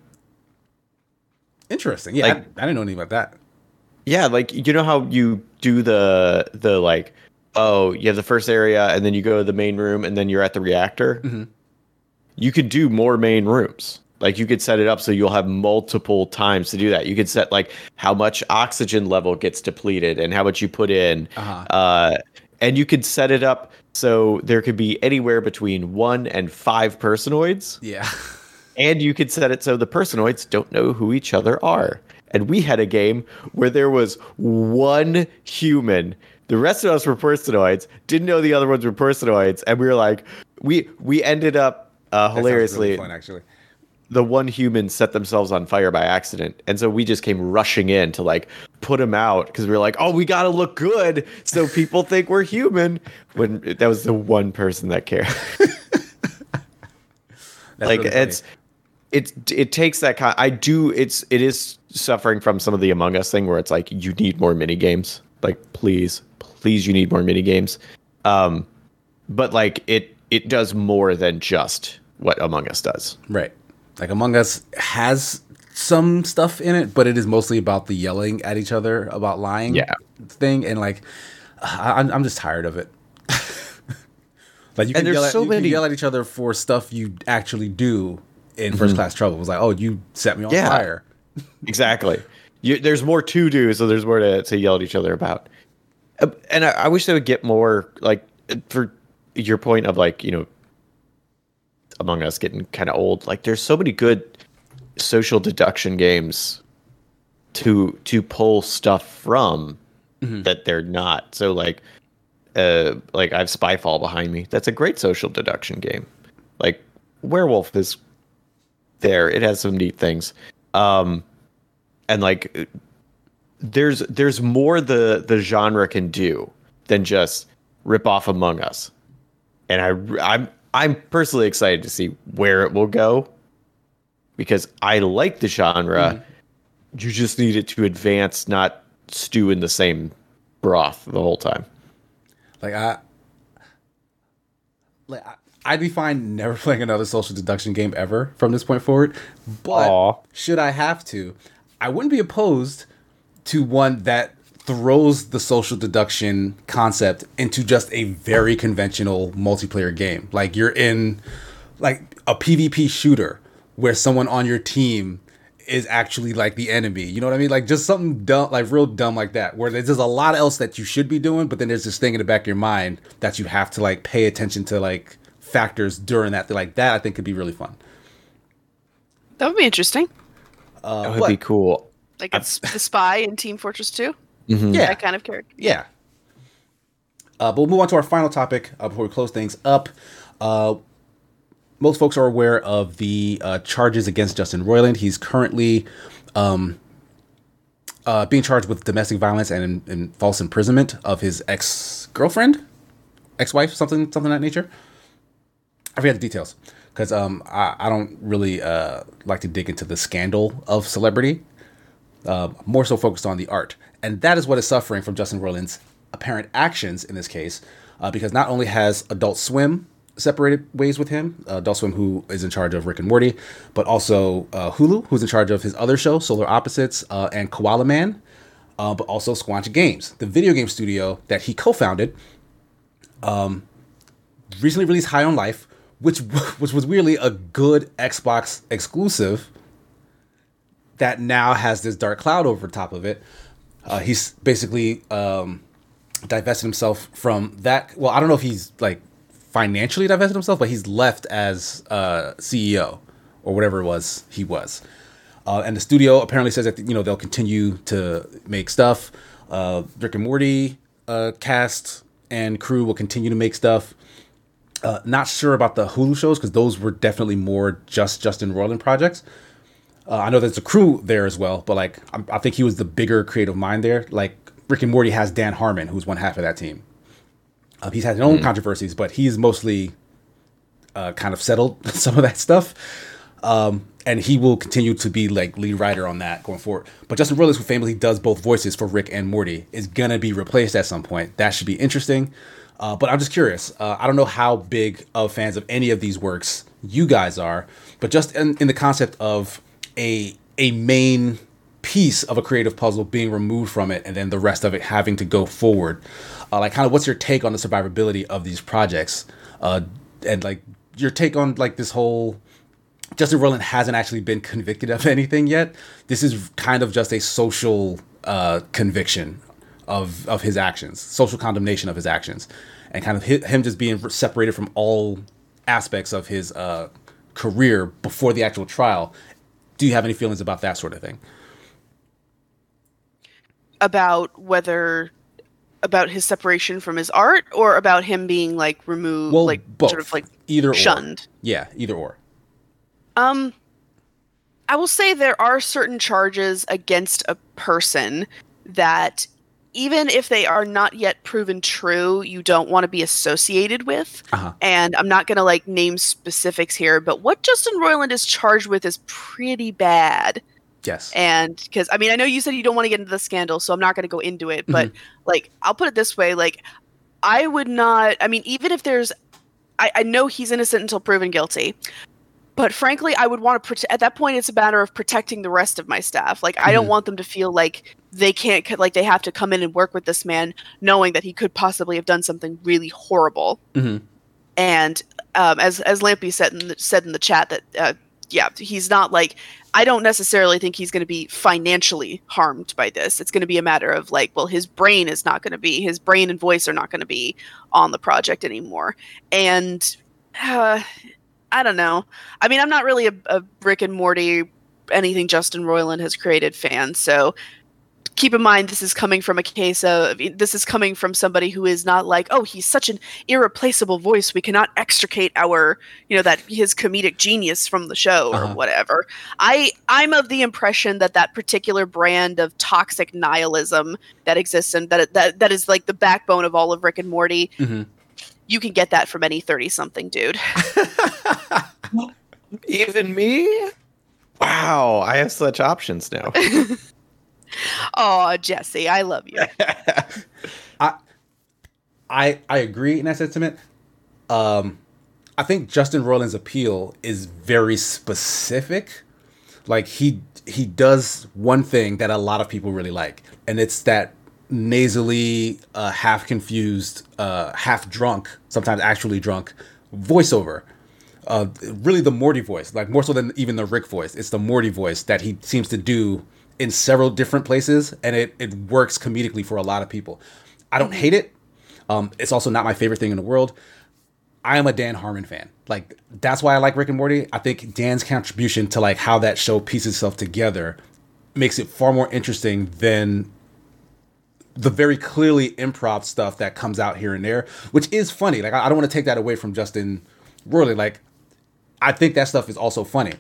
interesting. Yeah, Like- I, I didn't know anything about that. Yeah, like you know how you do the the like oh you have the first area and then you go to the main room and then you're at the reactor. Mm-hmm. You could do more main rooms. Like you could set it up so you'll have multiple times to do that. You could set like how much oxygen level gets depleted and how much you put in. Uh-huh. Uh, and you could set it up so there could be anywhere between one and five personoids. Yeah. And you could set it so the personoids don't know who each other are. And we had a game where there was one human. The rest of us were personoids, didn't know the other ones were personoids, and we were like, we we ended up uh, That hilariously. really fun, actually. The one human set themselves on fire by accident, and so we just came rushing in to like put them out because we were like, oh, we gotta look good so people think we're human. When that was the one person that cared. Like really it's it's it takes that kind i do it's it is suffering from some of the among us thing where it's like you need more mini games like please please you need more mini games um but like it it does more than just what among us does Right. Like Among Us has some stuff in it, but it is mostly about the yelling at each other about lying Yeah. thing. And like, I, I'm, I'm just tired of it. like you can, And there's yell at, so you can many- yell at each other for stuff you actually do in first class trouble. It was like, oh, you set me on Yeah. fire. exactly you, there's more to do so there's more to, to yell at each other about Uh, and I, I wish they would get more like for your point of like you know among us getting kind of old like there's so many good social deduction games to to pull stuff from that they're not. So like uh like i have spyfall behind me. That's a great social deduction game. Like werewolf is there. It has some neat things. Um and like there's there's more the the genre can do than just rip off among us. And i i'm i'm personally excited to see where it will go because i like the genre mm-hmm. you just need it to advance not stew in the same broth the whole time Like I, like I, I'd be fine never playing another social deduction game ever from this point forward. But Aw. should I have to, I wouldn't be opposed to one that throws the social deduction concept into just a very conventional multiplayer game. Like you're in like a PvP shooter where someone on your team is actually like the enemy. You know what I mean? Like just something dumb, like real dumb like that, where there's just a lot else that you should be doing, but then there's this thing in the back of your mind that you have to like pay attention to like factors during that. Like that, I think could be really fun. That would be interesting. Uh, that would but- be cool Like it's the spy in Team Fortress 2. Mm-hmm. Yeah, That kind of character. Yeah. Uh, but we'll move on to our final topic uh, before we close things up. Uh, most folks are aware of the uh, charges against Justin Roiland. He's currently um, uh, being charged with domestic violence and, and false imprisonment of his ex girlfriend, ex wife, something something of that nature. I forget the details because um, I, I don't really uh, like to dig into the scandal of celebrity uh, more so focused on the art. And that is what is suffering from Justin Roiland's apparent actions in this case, uh, because not only has Adult Swim separated ways with him, uh, Adult Swim, who is in charge of Rick and Morty, but also uh, Hulu, who's in charge of his other show, Solar Opposites, uh, and Koala Man, uh, but also Squanch Games, the video game studio that he co founded, um, recently released High on Life, which, which was weirdly a good Xbox exclusive that now has this dark cloud over top of it. Uh, he's basically um, divested himself from that. Well, I don't know if he's like financially divested himself, but he's left as uh, CEO or whatever it was he was. Uh, and the studio apparently says that you know they'll continue to make stuff. Uh, Rick and Morty uh, cast and crew will continue to make stuff. Uh, not sure about the Hulu shows because those were definitely more just Justin Roiland projects. Uh, I know there's a crew there as well, but like I'm, I think he was the bigger creative mind there. Like Rick and Morty has Dan Harmon, who's one half of that team. Uh, he's had his own controversies, but he's mostly uh, kind of settled some of that stuff. Um, and he will continue to be like lead writer on that going forward. But Justin Roiland, who famously does both voices for Rick and Morty, is gonna be replaced at some point. That should be interesting. Uh, but I'm just curious. Uh, I don't know how big of fans of any of these works you guys are, but just in, in the concept of a a main piece of a creative puzzle being removed from it, and then the rest of it having to go forward. Uh, like, kind of, what's your take on the survivability of these projects, uh, and like your take on like this whole Justin Roiland hasn't actually been convicted of anything yet. This is kind of just a social uh, conviction of of his actions, social condemnation of his actions, and kind of him just being separated from all aspects of his uh, career before the actual trial. Do you have any feelings about that sort of thing? About whether about his separation from his art or about him being like removed Well, like both. sort of like either shunned Or. Yeah, either or. um i will say there are certain charges against a person that even if they are not yet proven true you don't want to be associated with Uh-huh. and i'm not going to like name specifics here but what justin roiland is charged with is pretty bad Yes. and because i mean i know you said you don't want to get into the scandal so i'm not going to go into it but like i'll put it this way like i would not i mean even if there's i, I know he's innocent until proven guilty but frankly i would want to prote- at that point it's a matter of protecting the rest of my staff like i don't Mhm. want them to feel like they can't like they have to come in and work with this man knowing that he could possibly have done something really horrible Mhm. and um, as as Lampy said in the, said in the chat that uh, yeah he's not like I don't necessarily think he's going to be financially harmed by this. It's going to be a matter of like well his brain is not going to be his brain and voice are not going to be on the project anymore and uh, I don't know. I mean I'm not really a, a Rick and Morty anything Justin Roiland has created fan so keep in mind this is coming from a case of this is coming from somebody who is not like oh he's such an irreplaceable voice we cannot extricate our you know that his comedic genius from the show or Uh-huh. whatever i i'm of the impression that that particular brand of toxic nihilism that exists and that that that is like the backbone of all of rick and morty Mhm. you can get that from any 30 something dude Even me? Wow, I have such options now. oh jesse i love you I I I agree in that sentiment. Um, I think Justin Roiland's appeal is very specific. Like he he does one thing that a lot of people really like, and it's that nasally, uh, half confused, uh, half drunk, sometimes actually drunk voiceover. Uh, really the Morty voice, like more so than even the Rick voice. It's the Morty voice that he seems to do in several different places, and it it works comedically for a lot of people. I don't hate it. Um, it's also not my favorite thing in the world. I am a Dan Harmon fan. Like that's why I like Rick and Morty. I think Dan's contribution to like how that show pieces itself together makes it far more interesting than the very clearly improv stuff that comes out here and there, which is funny. Like I, I don't want to take that away from Justin Roiland. Like I think that stuff is also funny.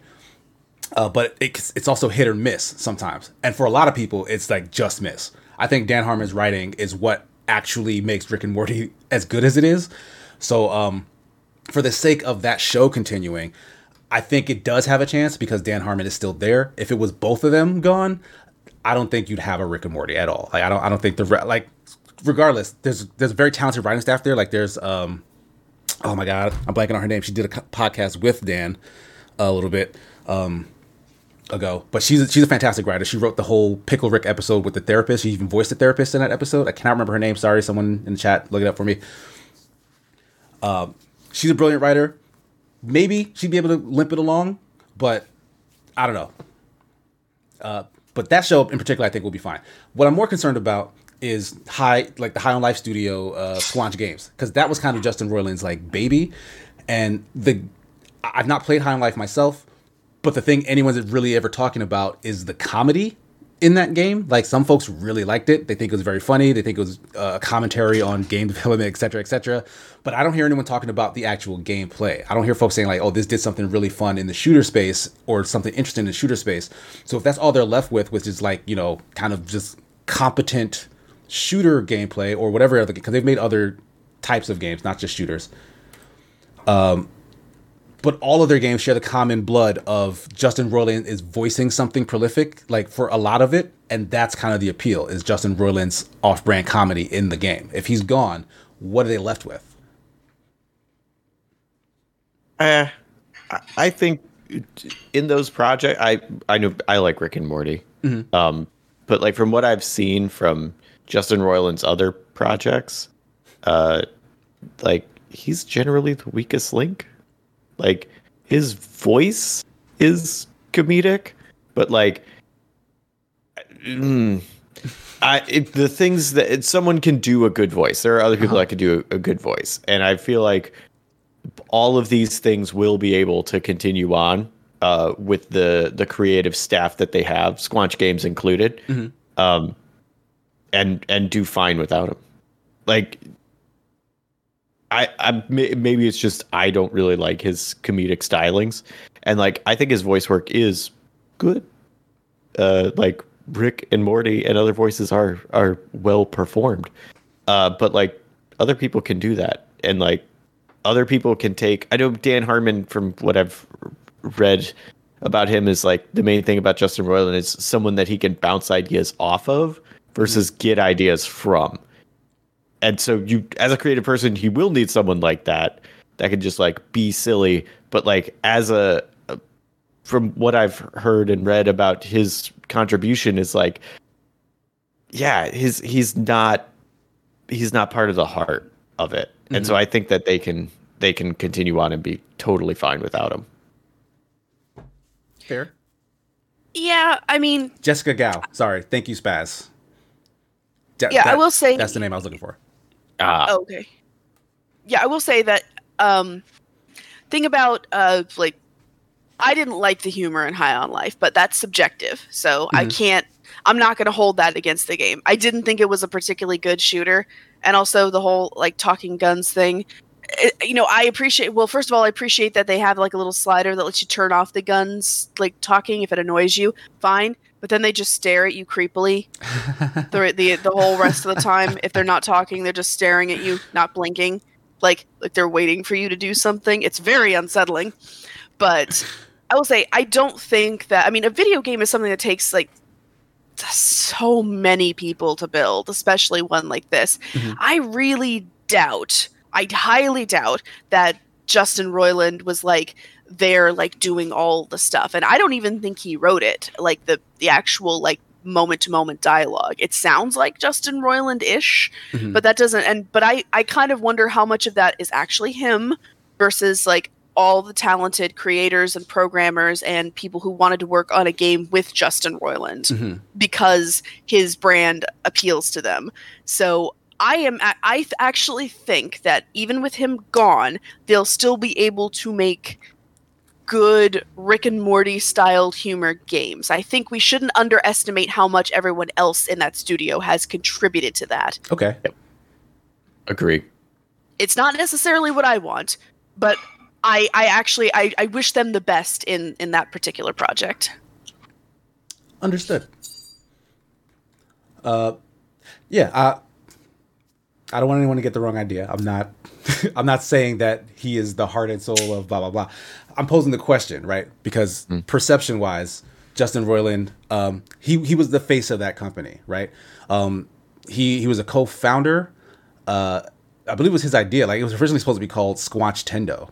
Uh, but it's it's also hit or miss sometimes, and for a lot of people, it's like just miss. I think Dan Harmon's writing is what actually makes Rick and Morty as good as it is. So, um, for the sake of that show continuing, I think it does have a chance because Dan Harmon is still there. If it was both of them gone, I don't think you'd have a Rick and Morty at all. Like I don't I don't think the like regardless, there's there's a very talented writing staff there. Like there's um oh my god, I'm blanking on her name. She did a podcast with Dan a little bit um ago, but she's a, she's a fantastic writer. She wrote the whole Pickle Rick episode with the therapist. She even voiced the therapist in that episode. I cannot remember her name. Sorry, someone in the chat, look it up for me. Um, she's a brilliant writer. Maybe she'd be able to limp it along, but I don't know. Uh, but that show in particular, I think will be fine. What I'm more concerned about is high, like the High on Life studio, uh, Games, because that was kind of Justin Roiland's like baby, and the I've not played High on Life myself, but the thing anyone's really ever talking about is the comedy in that game. Like some folks really liked it; they think it was very funny. They think it was uh, a commentary on game development, etc., cetera, et cetera. But I don't hear anyone talking about the actual gameplay. I don't hear folks saying like, "Oh, this did something really fun in the shooter space" or something interesting in the shooter space. So if that's all they're left with, which is like you know, kind of just competent shooter gameplay or whatever other, because they've made other types of games, not just shooters but all of their games share the common blood of Justin Roiland is voicing something prolific, like for a lot of it, and that's kind of the appeal is Justin Roiland's off-brand comedy in the game. If he's gone, what are they left with? Uh, I- think in those projects, I I know I like Rick and Morty. Um, but like from what I've seen from Justin Roiland's other projects, uh, like he's generally the weakest link. Like his voice is comedic, but like, mm, I it, the things that it, someone can do a good voice. There are other people that can do a, a good voice, and I feel like all of these things will be able to continue on uh, with the the creative staff that they have, Squanch Games included, um, and and do fine without him. Like, I, I maybe it's just I don't really like his comedic stylings, and like I think his voice work is good. Uh, like Rick and Morty and other voices are are well performed, uh, but like other people can do that, and like other people can take. I know Dan Harmon from what I've read about him is like the main thing about Justin Roiland is someone that he can bounce ideas off of versus get ideas from. And so you as a creative person, he will need someone like that that can just like be silly, but like as a, a from what I've heard and read about his contribution is like yeah, his he's not he's not part of the heart of it. And so mm-hmm. I think that they can they can continue on and be totally fine without him. Fair. Yeah, I mean, Jessica Gao. Sorry. Thank you, Spaz. Ja- Yeah, I will say- that's the name I was looking for. Ah, Oh, okay. Yeah, I will say that um thing about uh like I didn't like the humor in High on Life, but that's subjective. So I can't I'm not going to hold that against the game. I didn't think it was a particularly good shooter and also the whole like talking guns thing. It, you know, I appreciate well, first of all, I appreciate that they have like a little slider that lets you turn off the guns like talking if it annoys you. Fine. But then they just stare at you creepily the, the the whole rest of the time. If they're not talking, they're just staring at you, not blinking, like like they're waiting for you to do something. It's very unsettling. But I will say, I don't think that. I mean, a video game is something that takes like so many people to build, especially one like this. Mm-hmm. I really doubt. I highly doubt that Justin Roiland was like there like doing all the stuff and i don't even think he wrote it like the the actual like moment to moment dialogue it sounds like justin roiland ish Mhm. but that doesn't and but i i kind of wonder how much of that is actually him versus like all the talented creators and programmers and people who wanted to work on a game with justin roiland Mhm. because his brand appeals to them so I am. I th- actually think that even with him gone, they'll still be able to make good Rick and Morty styled humor games. I think we shouldn't underestimate how much everyone else in that studio has contributed to that. Okay. agree. It's not necessarily what I want, but I, I actually I, I wish them the best in in that particular project. Understood. Uh, yeah. I, I don't want anyone to get the wrong idea. I'm not. I'm not saying that he is the heart and soul of blah blah blah. I'm posing the question, right? Because perception wise, Justin Roiland, um, he he was the face of that company, right? Um, he he was a co-founder. Uh, I believe it was his idea. Like it was originally supposed to be called Squanch Tendo,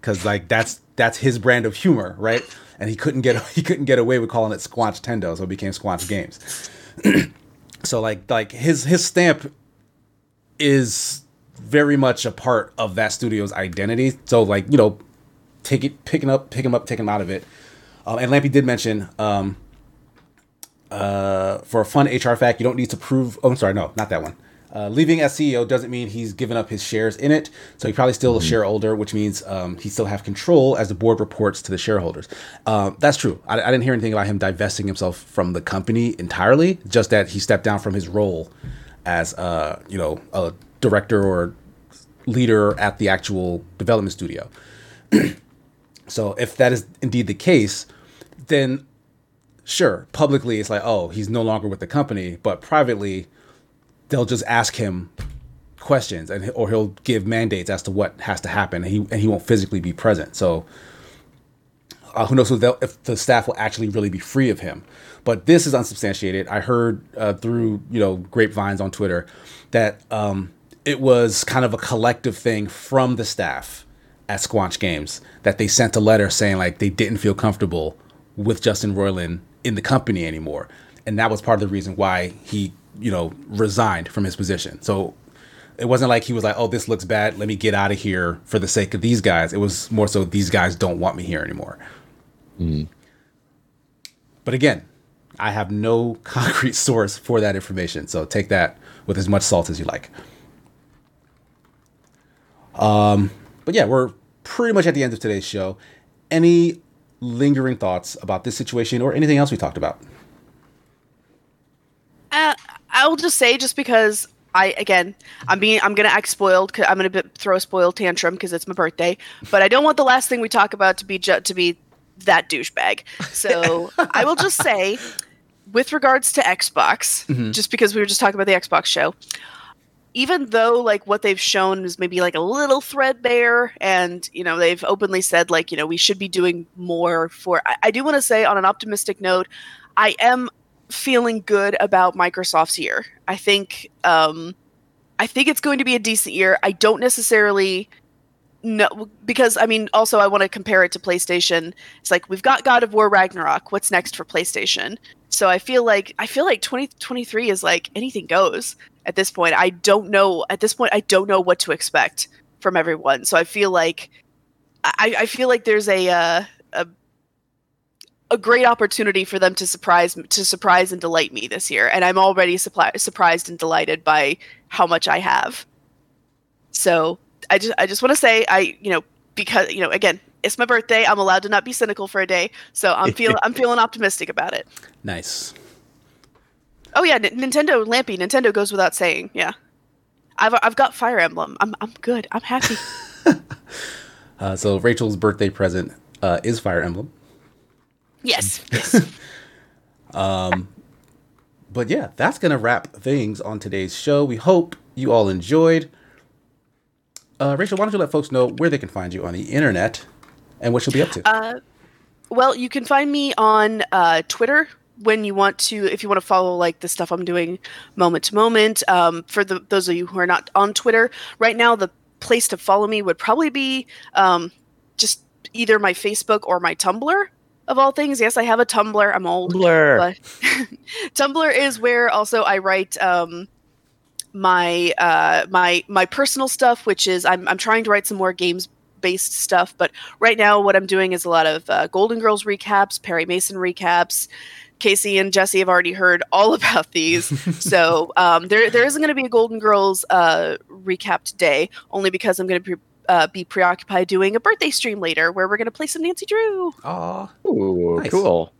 because like that's that's his brand of humor, right? And he couldn't get he couldn't get away with calling it Squanch Tendo, so it became Squanch Games. so like like his his stamp is very much a part of that studio's identity. So like you know, take it picking up pick him up take him out of it. Um, and Lampy did mention um, uh, for a fun HR fact, you don't need to prove. Oh, I'm sorry, no, not that one. Uh, leaving as CEO doesn't mean he's given up his shares in it, so he probably still a shareholder, which means um, he still have control as the board reports to the shareholders. Um, that's true. I, I didn't hear anything about him divesting himself from the company entirely. Just that he stepped down from his role as uh, you know a director or leader at the actual development studio. so if that is indeed the case, then sure, publicly it's like, oh, he's no longer with the company, but privately, they'll just ask him questions and or he'll give mandates as to what has to happen, and he and he won't physically be present. So uh, who knows if the staff will actually really be free of him. But this is unsubstantiated. I heard uh, through you know grapevines on Twitter that um, it was kind of a collective thing from the staff at Squanch Games that they sent a letter saying like they didn't feel comfortable with Justin Roiland in the company anymore, and that was part of the reason why he you know resigned from his position. So it wasn't like he was like, "Oh, this looks bad. Let me get out of here for the sake of these guys." It was more so these guys don't want me here anymore. But again, I have no concrete source for that information, so take that with as much salt as you like. Um, but yeah, we're pretty much at the end of today's show. Any lingering thoughts about this situation or anything else we talked about? Uh, I'll just say, just because I again, I'm being, I'm gonna act spoiled. i I'm gonna throw a spoiled tantrum because it's my birthday. But I don't want the last thing we talk about to be ju- to be that douchebag. So I will just say, with regards to Xbox, just because we were just talking about the Xbox show, even though like what they've shown is maybe like a little threadbare, and you know they've openly said like you know we should be doing more for. I, I do want to say on an optimistic note, I am feeling good about Microsoft's year. I think um, I think it's going to be a decent year. I don't necessarily know because I mean also I want to compare it to PlayStation. It's like we've got God of War Ragnarok. What's next for PlayStation? So I feel like I feel like 2023 is like anything goes at this point. I don't know at this point I don't know what to expect from everyone. So I feel like I, I feel like there's a uh, a a great opportunity for them to surprise to surprise and delight me this year, and I'm already supply, surprised and delighted by how much I have. So I just I just want to say I you know because you know again it's my birthday I'm allowed to not be cynical for a day, so I'm feel I'm feeling optimistic about it. Nice. Oh yeah, N- Nintendo Lampy Nintendo goes without saying. Yeah, I've I've got Fire Emblem. I'm I'm good. I'm happy. Uh, so Rachel's birthday present uh, is Fire Emblem. yes. yes. But yeah, that's gonna wrap things on today's show. We hope you all enjoyed. Uh, Rachel, why don't you let folks know where they can find you on the internet and what you'll be up to? Well, you can find me on uh, Twitter when you want to, if you want to follow like the stuff I'm doing moment to moment. Um, for the, those of you who are not on Twitter right now, the place to follow me would probably be um, just either my Facebook or my Tumblr. Of all things, yes, I have a Tumblr. I'm old. Tumblr. But Tumblr is where also I write um, my uh, my my personal stuff, which is I'm I'm trying to write some more games based stuff. But right now, what I'm doing is a lot of uh, Golden Girls recaps, Perry Mason recaps. Casey and Jesse have already heard all about these, so um, there there isn't going to be a Golden Girls uh, recap today, only because I'm going to be, uh, be preoccupied doing a birthday stream later, where we're going to play some Nancy Drew. Aw, Ooh, Nice. cool.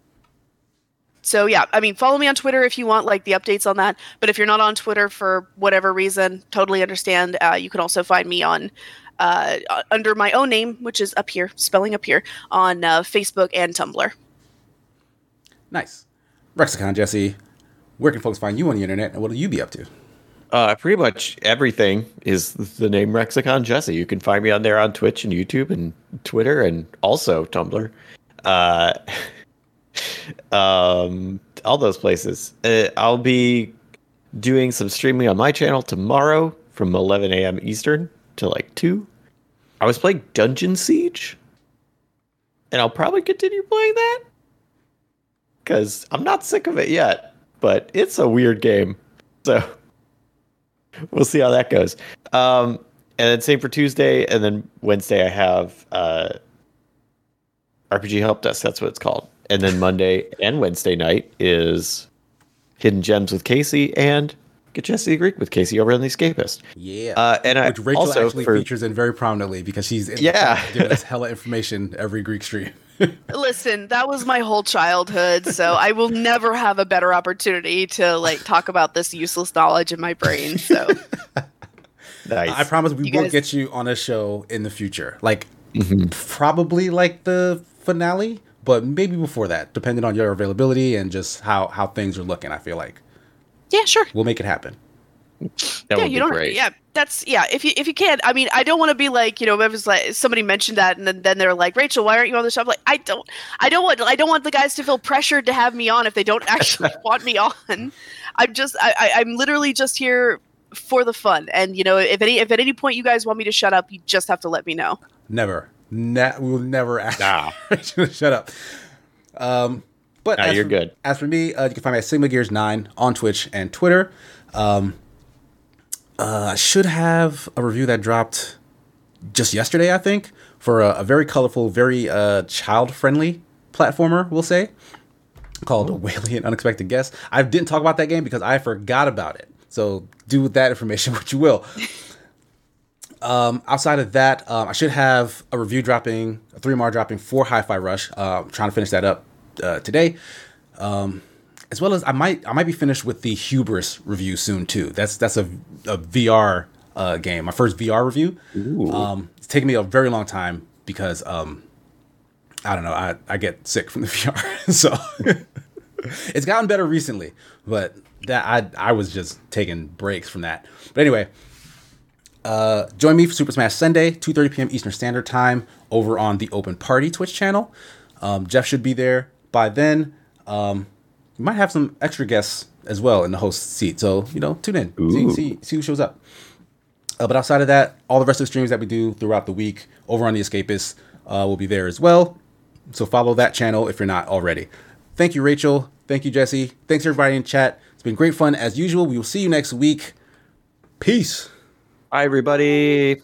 So yeah, I mean, follow me on Twitter if you want like the updates on that. But if you're not on Twitter for whatever reason, totally understand. Uh, you can also find me on uh, under my own name, which is up here, spelling up here on uh, Facebook and Tumblr. nice. Rexicon Jesse, where can folks find you on the internet and what will you be up to? Uh, pretty much everything is the name Rexicon Jesse. You can find me on there on Twitch and YouTube and Twitter and also Tumblr. Uh, um, all those places. Uh, I'll be doing some streaming on my channel tomorrow from 11 a.m. Eastern to like 2. I was playing Dungeon Siege, and I'll probably continue playing that because I'm not sick of it yet, but it's a weird game. So we'll see how that goes. Um, and then same for Tuesday, and then Wednesday I have uh, RPG Help Desk. That's what it's called. And then Monday and Wednesday night is Hidden Gems with Casey and Get Jesse the Greek with Casey over on the Escapist. Yeah. Uh, and I Rachel also actually for features in very prominently because she's in Yeah. giving us hella information every Greek stream. Listen, that was my whole childhood, so I will never have a better opportunity to like talk about this useless knowledge in my brain. So nice. I promise we You will guys- get you on a show in the future. Like Mm-hmm. probably like the finale, but maybe before that, depending on your availability and just how how things are looking. I feel like yeah, sure. we'll make it happen. that yeah, would you be don't. great. Yeah, that's yeah. If you if you can, I mean, I don't want to be like you know, it was like somebody mentioned that, and then, then they're like, Rachel, why aren't you on the show? I'm like, I don't, I don't want, I don't want the guys to feel pressured to have me on if they don't actually want me on. I'm just, I, I, I'm literally just here for the fun, and you know, if any, if at any point you guys want me to shut up, you just have to let me know. Never, ne- we will never ask Nah. Rachel to shut up. Um, but Nah, as you're for, good. As for me, uh, you can find me at Sigma Gears Nine on Twitch and Twitter. Um, uh, I should have a review that dropped just yesterday, I think, for a, a very colorful, very uh, child-friendly platformer, we'll say, called Walian Unexpected Guest. I didn't talk about that game because I forgot about it. So do with that information what you will. Um, outside of that, um, I should have a review dropping, a 3MR dropping for Hi-Fi Rush. Uh, I'm trying to finish that up uh, today. Um, as well as I might I might be finished with the Hubris review soon too. That's that's a, a VR uh, game, my first VR review. Um, it's taken me a very long time because um, I don't know I, I get sick from the VR, so it's gotten better recently, but that I I was just taking breaks from that. But anyway, uh, join me for Super Smash Sunday, 2:30 p.m. Eastern Standard Time, over on the Open Party Twitch channel. Um, Jeff should be there by then. Um, we might have some extra guests as well in the host seat, so you know, tune in, see, see, see who shows up. Uh, but outside of that, all the rest of the streams that we do throughout the week over on the Escapist uh, will be there as well. So follow that channel if you're not already. Thank you, Rachel. Thank you, Jesse. Thanks everybody in chat. It's been great fun as usual. We will see you next week. Peace. Hi, everybody.